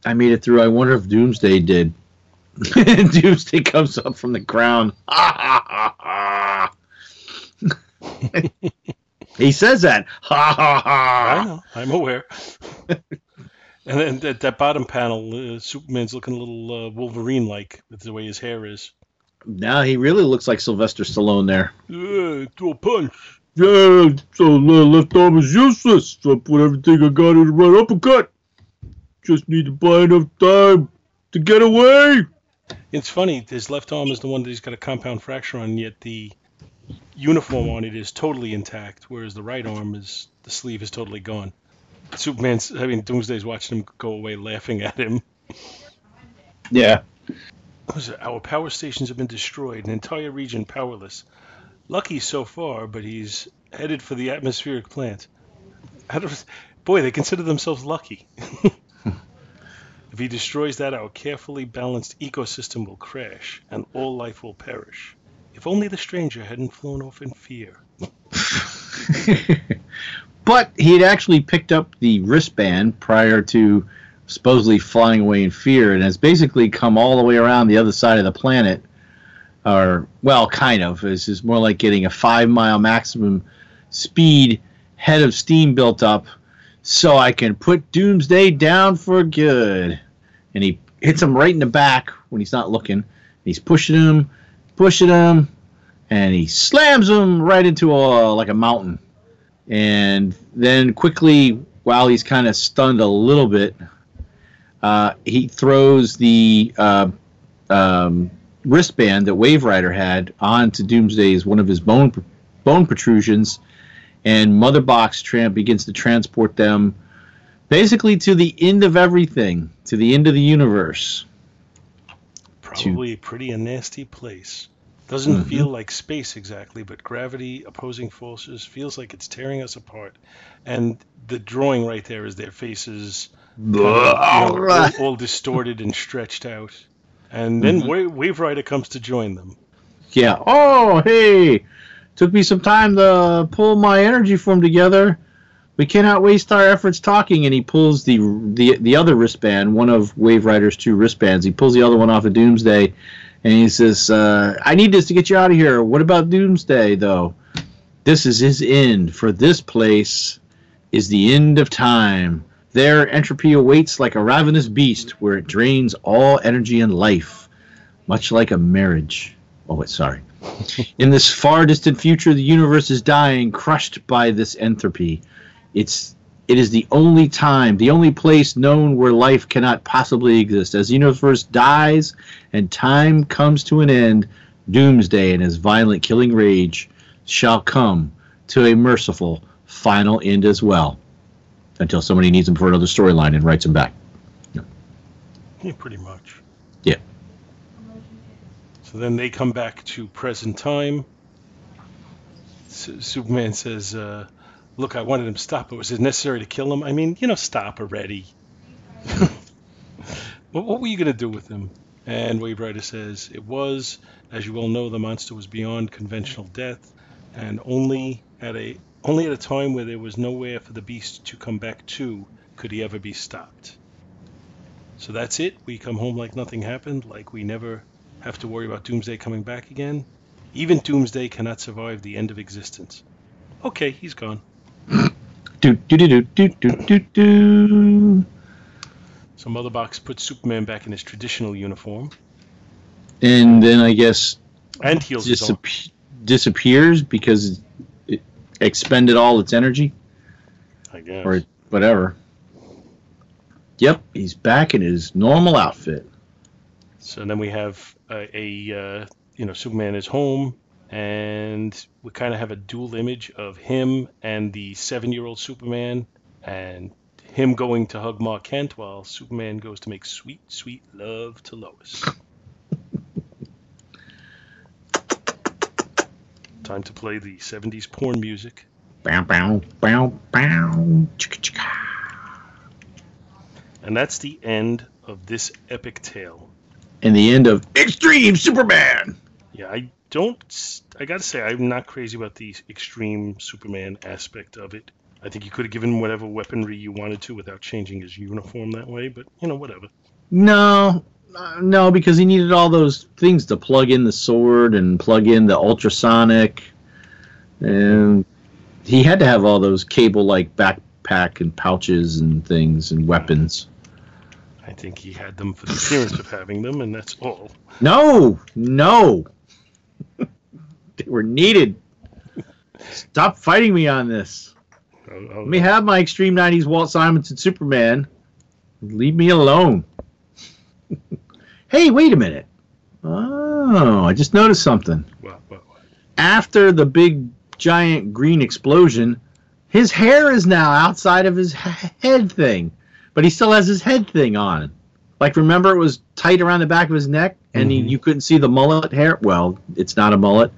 I made it through. I wonder if Doomsday did." Doomsday comes up from the ground. he says that. Ha ha ha. I know, I'm aware. and then at that bottom panel, uh, Superman's looking a little uh, Wolverine-like with the way his hair is. Now he really looks like Sylvester Stallone there. Yeah, do a punch. Yeah, so the left arm is useless. So I put everything I got in the right uppercut. Just need to buy enough time to get away. It's funny. His left arm is the one that he's got a compound fracture on, yet the uniform on it is totally intact, whereas the right arm is the sleeve is totally gone. Superman's, I mean, Doomsday's watching him go away, laughing at him. Yeah. Our power stations have been destroyed, an entire region powerless. Lucky so far, but he's headed for the atmospheric plant. How do, boy, they consider themselves lucky. if he destroys that, our carefully balanced ecosystem will crash, and all life will perish. If only the stranger hadn't flown off in fear. but he had actually picked up the wristband prior to supposedly flying away in fear and has basically come all the way around the other side of the planet. Or, well, kind of. This is more like getting a five mile maximum speed, head of steam built up, so I can put Doomsday down for good. And he hits him right in the back when he's not looking. He's pushing him, pushing him, and he slams him right into a like a mountain. And then quickly, while he's kind of stunned a little bit, uh, he throws the uh, um, wristband that Wave Rider had onto Doomsday's one of his bone bone protrusions, and Mother Box tram begins to transport them basically to the end of everything, to the end of the universe. Probably pretty a nasty place. Doesn't Mhm. feel like space exactly, but gravity, opposing forces, feels like it's tearing us apart. And the drawing right there is their faces kind of, you know, all, all distorted and stretched out. And then Mhm. Wa- Wave Rider comes to join them. Yeah. Oh, hey. Took me some time to pull my energy form together. We cannot waste our efforts talking. And he pulls the the the other wristband, one of Wave Rider's two wristbands. He pulls the other one off of Doomsday, and he says, uh, "I need this to get you out of here. What about Doomsday, though? This is his end. For this place is the end of time. There, entropy awaits like a ravenous beast, where it drains all energy and life, much like a marriage." Oh, wait, sorry. In this far distant future, the universe is dying, crushed by this entropy. It's it is the only time, the only place known where life cannot possibly exist. As the universe dies and time comes to an end, doomsday and his violent killing rage shall come to a merciful final end as well. Until somebody needs him for another storyline and writes him back. Yeah, pretty much. Yeah. So then they come back to present time. Su- Superman says, uh, "Look, I wanted him to stop, but was it necessary to kill him? I mean, you know, stop already. what, what were you gonna do with him?" And Wave Rider says, "It was, as you well know, the monster was beyond conventional death, and only at a only at a time where there was nowhere for the beast to come back to could he ever be stopped." So that's it. We come home like nothing happened, like we never have to worry about Doomsday coming back again. Even Doomsday cannot survive the end of existence. Okay, he's gone. Do do do do do do do. So Mother Box puts Superman back in his traditional uniform And then I guess and heals disappe- disappears because it expended all its energy I guess. or whatever. Yep, he's back in his normal outfit. So then we have a, a uh, you know Superman is home, and we kind of have a dual image of him and the seven-year-old Superman, and him going to hug Ma Kent while Superman goes to make sweet, sweet love to Lois. Time to play the 70s porn music. Bow bow bow bow. Chicka chicka. And that's the end of this epic tale. And the end of Extreme Superman. Yeah, I don't. I gotta say, I'm not crazy about the extreme Superman aspect of it. I think you could have given him whatever weaponry you wanted to without changing his uniform that way, but you know, whatever. No, uh, no, because he needed all those things to plug in the sword and plug in the ultrasonic, and he had to have all those cable-like backpack and pouches and things and weapons. I think he had them for the appearance of having them, and that's all. No, no, they were needed. Stop fighting me on this. I'll- I'll- Let me have my extreme '90s Walt Simonson Superman. Leave me alone. hey, wait a minute. Oh, I just noticed something. what, what, what? After the big giant green explosion, his hair is now outside of his head thing, but he still has his head thing on. Like remember, it was tight around the back of his neck, and he, Mhm. you couldn't see the mullet hair. Well, it's not a mullet,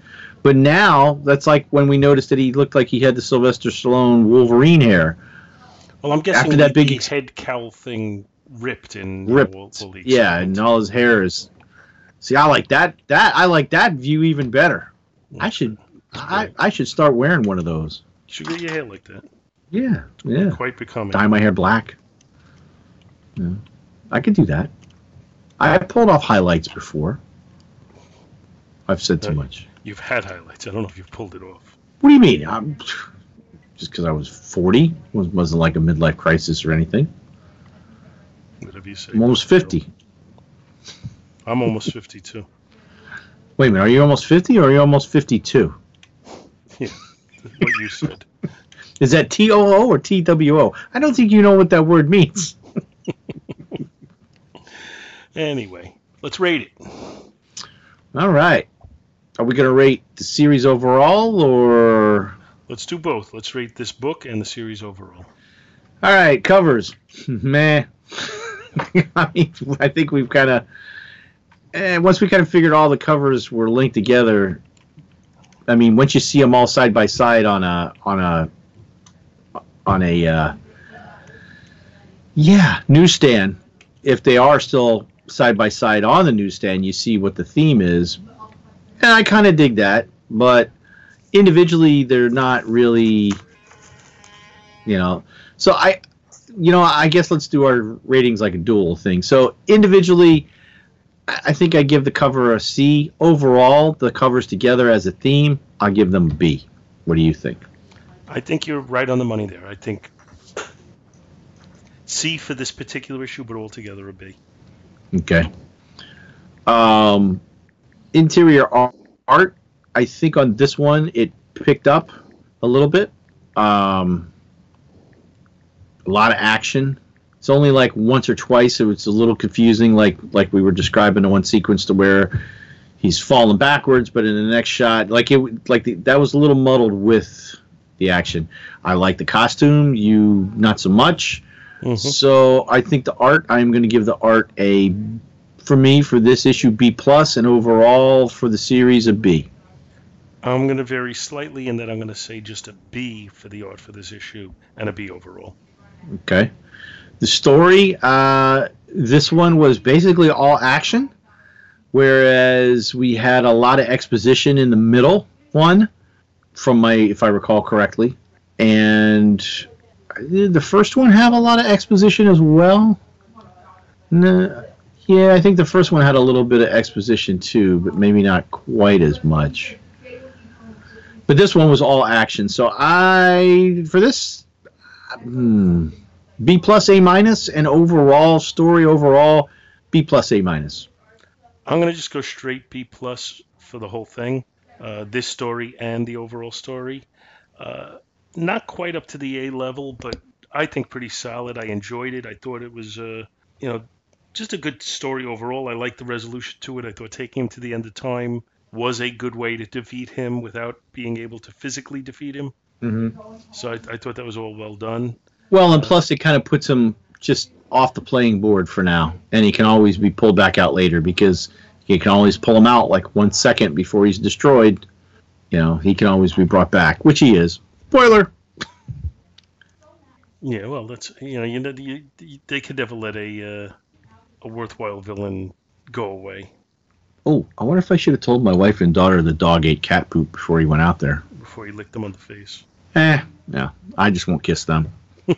but now that's like when we noticed that he looked like he had the Sylvester Stallone Wolverine hair. Well, I'm guessing After that big ex- head cowl thing ripped and uh, ripped. Well, well, the yeah, and all his hair is. See, I like that. That I like that view even better. I should. I, I should start wearing one of those. You should get your hair like that. Yeah, yeah. Quite becoming. Dye my hair black. Yeah, I could do that. I pulled off highlights before. I've said too much. You've had highlights. I don't know if you've pulled it off. What do you mean? I'm, just because I was 40 was, wasn't like a midlife crisis or anything. Whatever you say. I'm almost 50. I'm almost 52. Wait a minute, are you almost 50 or are you almost 52? Yeah, What you said. Is that T O O or T W O? I don't think you know what that word means. Anyway, let's rate it. All right. Are we going to rate the series overall or. Let's do both. Let's rate this book and the series overall. All right, covers. Meh. I mean, I think we've kind of. Eh, once we kind of figured all the covers were linked together, I mean, once you see them all side by side on a on a on a uh, yeah newsstand, if they are still side by side on the newsstand, you see what the theme is, and I kind of dig that. But individually, they're not really, you know. So I, you know, I guess let's do our ratings like a dual thing. So individually, I I think I give the cover a C. Overall, the covers together as a theme, I'll give them a B. What do you think? I think you're right on the money there. I think C for this particular issue, but altogether a B. Okay. Um, interior art, I think on this one it picked up a little bit. Um, a lot of action. It's only like once or twice it was a little confusing, like like we were describing the one sequence to where he's falling backwards, but in the next shot, like it like the, that was a little muddled with the action. I like the costume, you not so much. Mhm. So I think the art. I'm going to give the art a, for me for this issue B plus, and overall for the series a B. I'm going to vary slightly in that I'm going to say just a B for the art for this issue and a B overall. Okay. The story, uh, this one was basically all action, whereas we had a lot of exposition in the middle one, from my, if I recall correctly, and did the first one have a lot of exposition as well? No, yeah, I think the first one had a little bit of exposition too, but maybe not quite as much. But this one was all action, so I for this. Hmm, B plus A minus and overall story overall B plus A minus. I'm to just go straight B plus for the whole thing, uh, this story and the overall story. Uh, not quite up to the A level, but I think pretty solid. I enjoyed it. I thought it was, uh, you know, just a good story overall. I liked the resolution to it. I thought taking him to the end of time was a good way to defeat him without being able to physically defeat him. Mm-hmm. So I, I thought that was all well done. Well, and plus it kind of puts him just off the playing board for now, and he can always be pulled back out later because you can always pull him out like one second before he's destroyed. You know, he can always be brought back, which he is. Spoiler. Yeah, well, that's you know, you know, you, they could never let a uh, a worthwhile villain go away Oh, I wonder if I should have told my wife and daughter the dog ate cat poop before he went out there. before he licked them on the face. Eh, no, I just won't kiss them.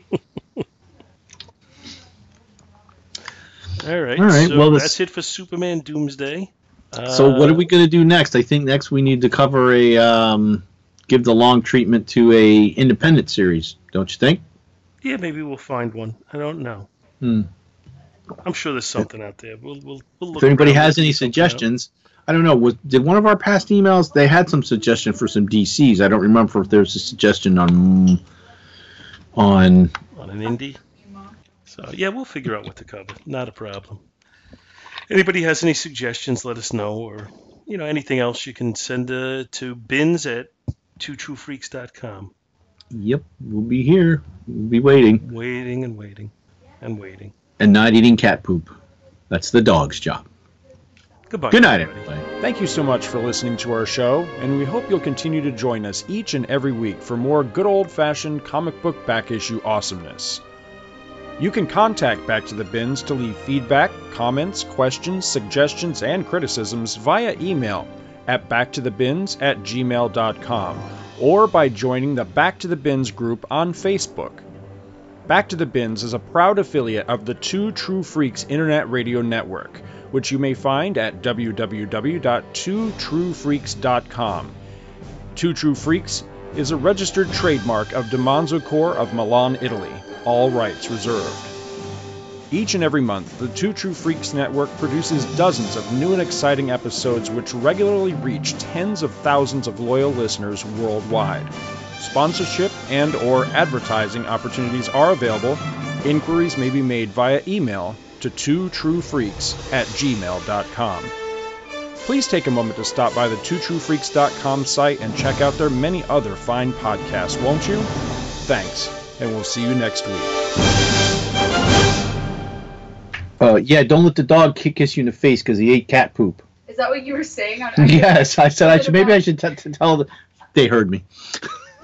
All right. All right, So well, that's it for Superman Doomsday. Uh, So what are we going to do next? I think next we need to cover a um, give the long treatment to a independent series. Don't you think? Yeah, maybe we'll find one. I don't know. Hmm. I'm sure there's something out there. We'll we'll, we'll look If anybody has any out. suggestions, I don't know. Was, did one of our past emails? They had some suggestion for some DCs. I don't remember if there was a suggestion on on. on an indie. So yeah, we'll figure out what to cover. Not a problem. Anybody has any suggestions, let us know, or you know anything else, you can send uh, to bins at twotruefreaks.com. Yep, we'll be here. We'll be waiting Waiting and waiting and waiting. And not eating cat poop. That's the dog's job. Goodbye. Good night, everybody. everybody. Thank you so much for listening to our show, and we hope you'll continue to join us each and every week for more good old fashioned comic book back issue awesomeness. You can contact Back to the Bins to leave feedback, comments, questions, suggestions, and criticisms via email at backtothebins at gmail.com or by joining the Back to the Bins group on Facebook. Back to the Bins is a proud affiliate of the Two True Freaks Internet Radio Network, which you may find at www.twotruefreaks.com. Two True Freaks is a registered trademark of DiManzo Corps of Milan, Italy, all rights reserved. Each and every month, the Two True Freaks Network produces dozens of new and exciting episodes which regularly reach tens of thousands of loyal listeners worldwide. Sponsorship and or advertising opportunities are available. Inquiries may be made via email to twotruefreaks at gmail.com. Please take a moment to stop by the twotruefreaks.com site and check out their many other fine podcasts, won't you? Thanks, and we'll see you next week. Uh, yeah, don't let the dog ki- kiss you in the face because he ate cat poop. Is that what you were saying? On Yes, I said I should. Maybe I should t- t- tell. The, they heard me.